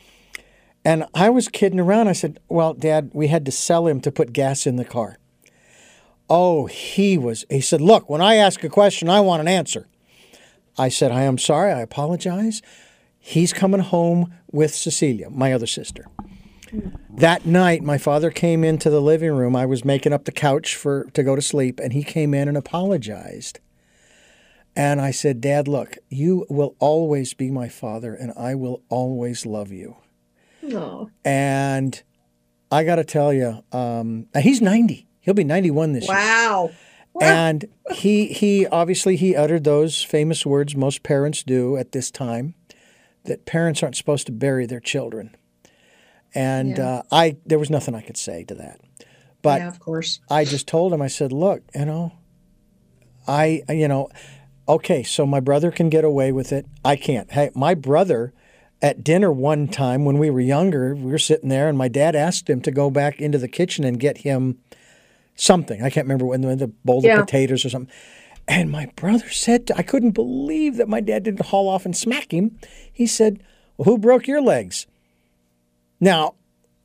Speaker 1: And I was kidding around. I said, "Well, Dad, we had to sell him to put gas in the car." Oh, he was. He said, "Look, when I ask a question, I want an answer." I said, "I am sorry. I apologize." He's coming home with Cecilia, my other sister. That night, my father came into the living room. I was making up the couch for to go to sleep, and he came in and apologized. And I said, Dad, look, you will always be my father, and I will always love you.
Speaker 2: No.
Speaker 1: And I got to tell you, um, he's 90. He'll be 91 this
Speaker 2: wow.
Speaker 1: year. Wow. And he he obviously he uttered those famous words most parents do at this time that parents aren't supposed to bury their children. And yeah. uh, I there was nothing I could say to that. But
Speaker 2: yeah, of course.
Speaker 1: I just told him, I said, look, you know, I, you know, okay, so my brother can get away with it. I can't. Hey, my brother at dinner one time when we were younger, we were sitting there and my dad asked him to go back into the kitchen and get him something. I can't remember when the bowl yeah. of potatoes or something. And my brother said, to, I couldn't believe that my dad didn't haul off and smack him. He said, Well, who broke your legs? Now,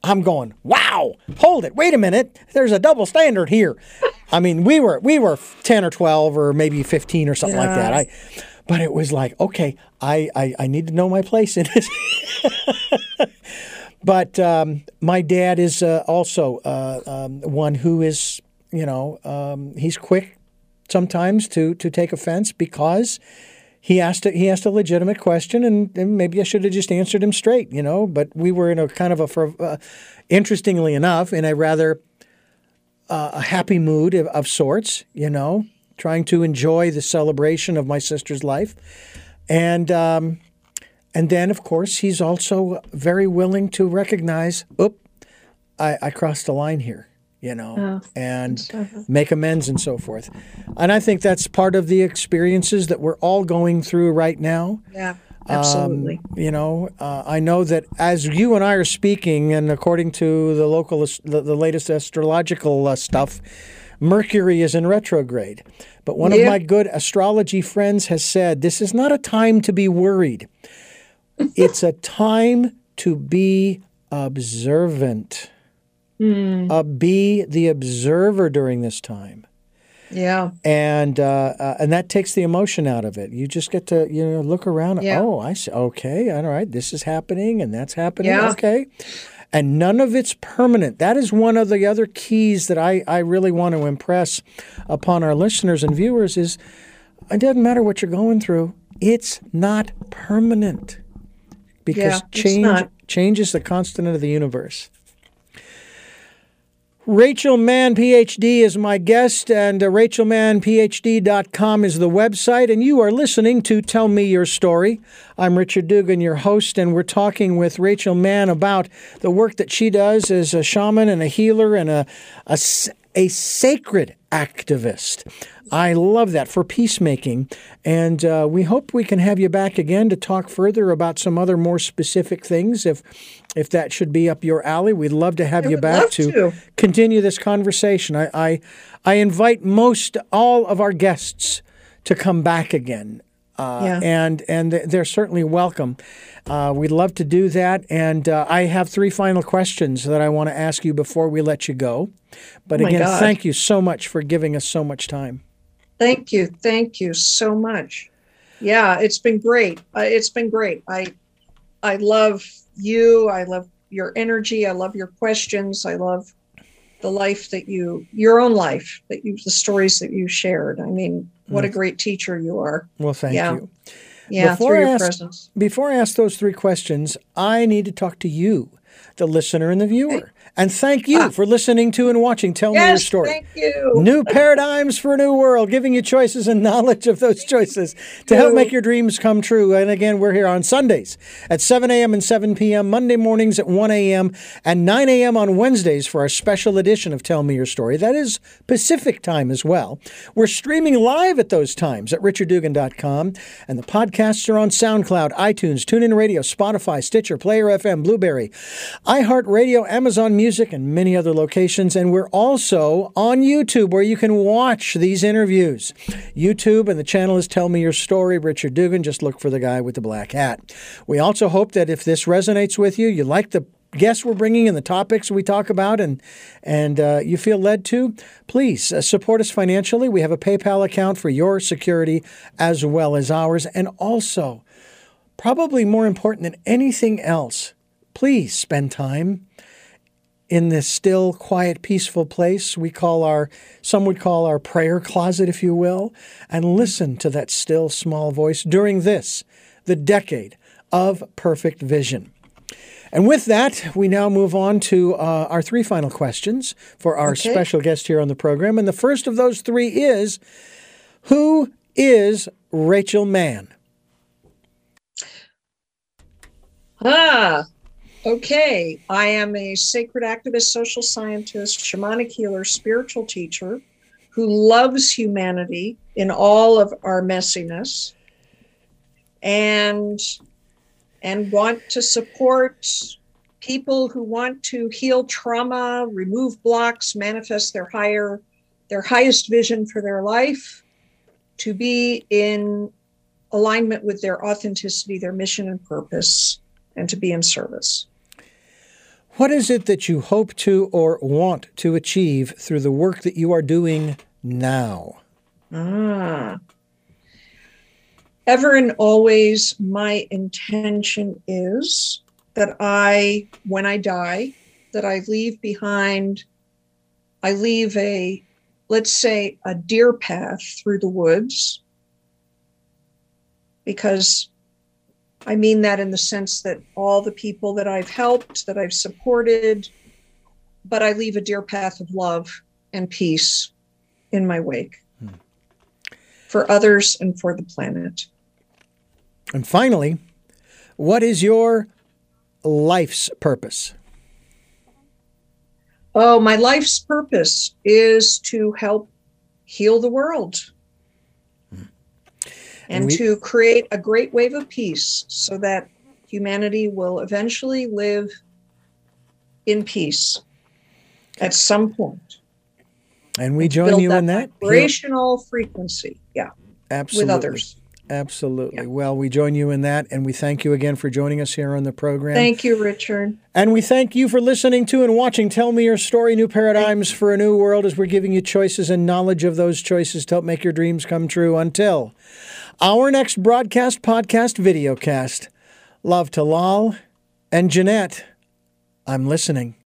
Speaker 1: I'm going, wow, hold it. Wait a minute. There's a double standard here. I mean, we were we were 10 or 12 or maybe 15 or something yeah. like that. I but it was like, okay, I, I, I need to know my place in this. but um, my dad is uh, also uh, um, one who is you know, um, he's quick sometimes to to take offense because he asked a, he asked a legitimate question, and, and, maybe I should have just answered him straight, you know. But we were in a kind of a, uh, interestingly enough, in a rather uh, a happy mood of, of sorts, you know, trying to enjoy the celebration of my sister's life, and um, and then of course he's also very willing to recognize, oop, I, I crossed a line here you know, oh, and make amends and so forth. And I think that's part of the experiences that we're all going through right now.
Speaker 2: Yeah. Absolutely.
Speaker 1: Um, you know, uh, I know that as you and I are speaking, and according to the local, the, the latest astrological uh, stuff, Mercury is in retrograde. But one of my good astrology friends has said this is not a time to be worried. it's a time to be observant. Mm. Uh, be the observer during this time.
Speaker 2: Yeah.
Speaker 1: And uh, uh, and that takes the emotion out of it. You just get to you know look around. Yeah. Oh, I see. Okay, all right. This is happening, and that's happening. Yeah. Okay. And none of it's permanent. That is one of the other keys that I, I really want to impress upon our listeners and viewers is it doesn't matter what you're going through. It's not permanent. Because yeah, change change is the constant of the universe. Rachel Mann, PhD, is my guest, and uh, rachelmannphd.com is the website. And you are listening to Tell Me Your Story. I'm Richard Dugan, your host, and we're talking with Rachel Mann about the work that she does as a shaman and a healer and a, a, a sacred activist. I love that for peacemaking. And uh, we hope we can have you back again to talk further about some other more specific things. If if that should be up your alley, we'd love to have
Speaker 2: I
Speaker 1: you back
Speaker 2: to,
Speaker 1: to, continue this conversation. I, I, I invite most all of our guests to come back again. Uh, yeah. and and they're certainly welcome. Uh, we'd love to do that. And uh, I have three final questions that I want to ask you before we let you go. But
Speaker 2: oh
Speaker 1: again,
Speaker 2: God.
Speaker 1: thank you so much for giving us so much time.
Speaker 2: Thank you. Thank you so much. Yeah, it's been great. Uh, it's been great. I I love you. I love your energy. I love your questions. I love the life that you your own life that you the stories that you shared. I mean, what mm. a great teacher you are.
Speaker 1: Well, thank
Speaker 2: yeah.
Speaker 1: you.
Speaker 2: Yeah,
Speaker 1: before I
Speaker 2: your
Speaker 1: ask,
Speaker 2: presence.
Speaker 1: Before I ask those three questions, I need to talk to you, the listener and the viewer. And thank you ah. for listening to and watching Tell
Speaker 2: yes,
Speaker 1: Me Your Story.
Speaker 2: Thank you.
Speaker 1: New paradigms for a new world, giving you choices and knowledge of those choices to help make your dreams come true. And again, we're here on Sundays at 7 a.m. and 7 p.m., Monday mornings at 1 a.m., and 9 a.m. on Wednesdays for our special edition of Tell Me Your Story. That is Pacific time as well. We're streaming live at those times at richarddugan.com, and the podcasts are on SoundCloud, iTunes, TuneIn Radio, Spotify, Stitcher, Player FM, Blubrry, iHeartRadio, Amazon Music, and many other locations. And we're also on YouTube where you can watch these interviews. YouTube and the channel is Tell Me Your Story, Richard Dugan. Just look for the guy with the black hat. We also hope that if this resonates with you, you like the guests we're bringing and the topics we talk about and and uh, you feel led to please uh, support us financially we have a paypal account for your security as well as ours and also probably more important than anything else please spend time in this still, quiet, peaceful place we call our, some would call our prayer closet, if you will, and listen to that still, small voice during this, the decade of perfect vision. And with that, we now move on to uh, our three final questions for our okay. special guest here on the program. And the first of those three is Who is Rachel Mann?
Speaker 2: Ah, Okay, I am a sacred activist, social scientist, shamanic healer, spiritual teacher who loves humanity in all of our messiness and and want to support people who want to heal trauma, remove blocks, manifest their higher their highest vision for their life, to be in alignment with their authenticity, their mission and purpose, and to be in service.
Speaker 1: What is it that you hope to or want to achieve through the work that you are doing now?
Speaker 2: Ah. Ever and always, my intention is that I, when I die, that I leave behind, I leave a let's say, a deer path through the woods, because I mean that in the sense that all the people that I've helped, that I've supported, but I leave a dear path of love and peace in my wake hmm. for others and for the planet.
Speaker 1: And finally, what is your life's purpose?
Speaker 2: Oh, my life's purpose is to help heal the world and we, to create a great wave of peace so that humanity will eventually live in peace at some point.
Speaker 1: And we join you
Speaker 2: that
Speaker 1: in that
Speaker 2: vibrational frequency. Yeah.
Speaker 1: Absolutely.
Speaker 2: With others.
Speaker 1: Absolutely. Yeah. Well, we join you in that, and we thank you again for joining us here on the program.
Speaker 2: Thank you, Richard.
Speaker 1: And we thank you for listening to and watching Tell Me Your Story New Paradigms for a New World as we're giving you choices and knowledge of those choices to help make your dreams come true until our next broadcast, podcast, videocast. Love to Lal and Jeanette. I'm listening.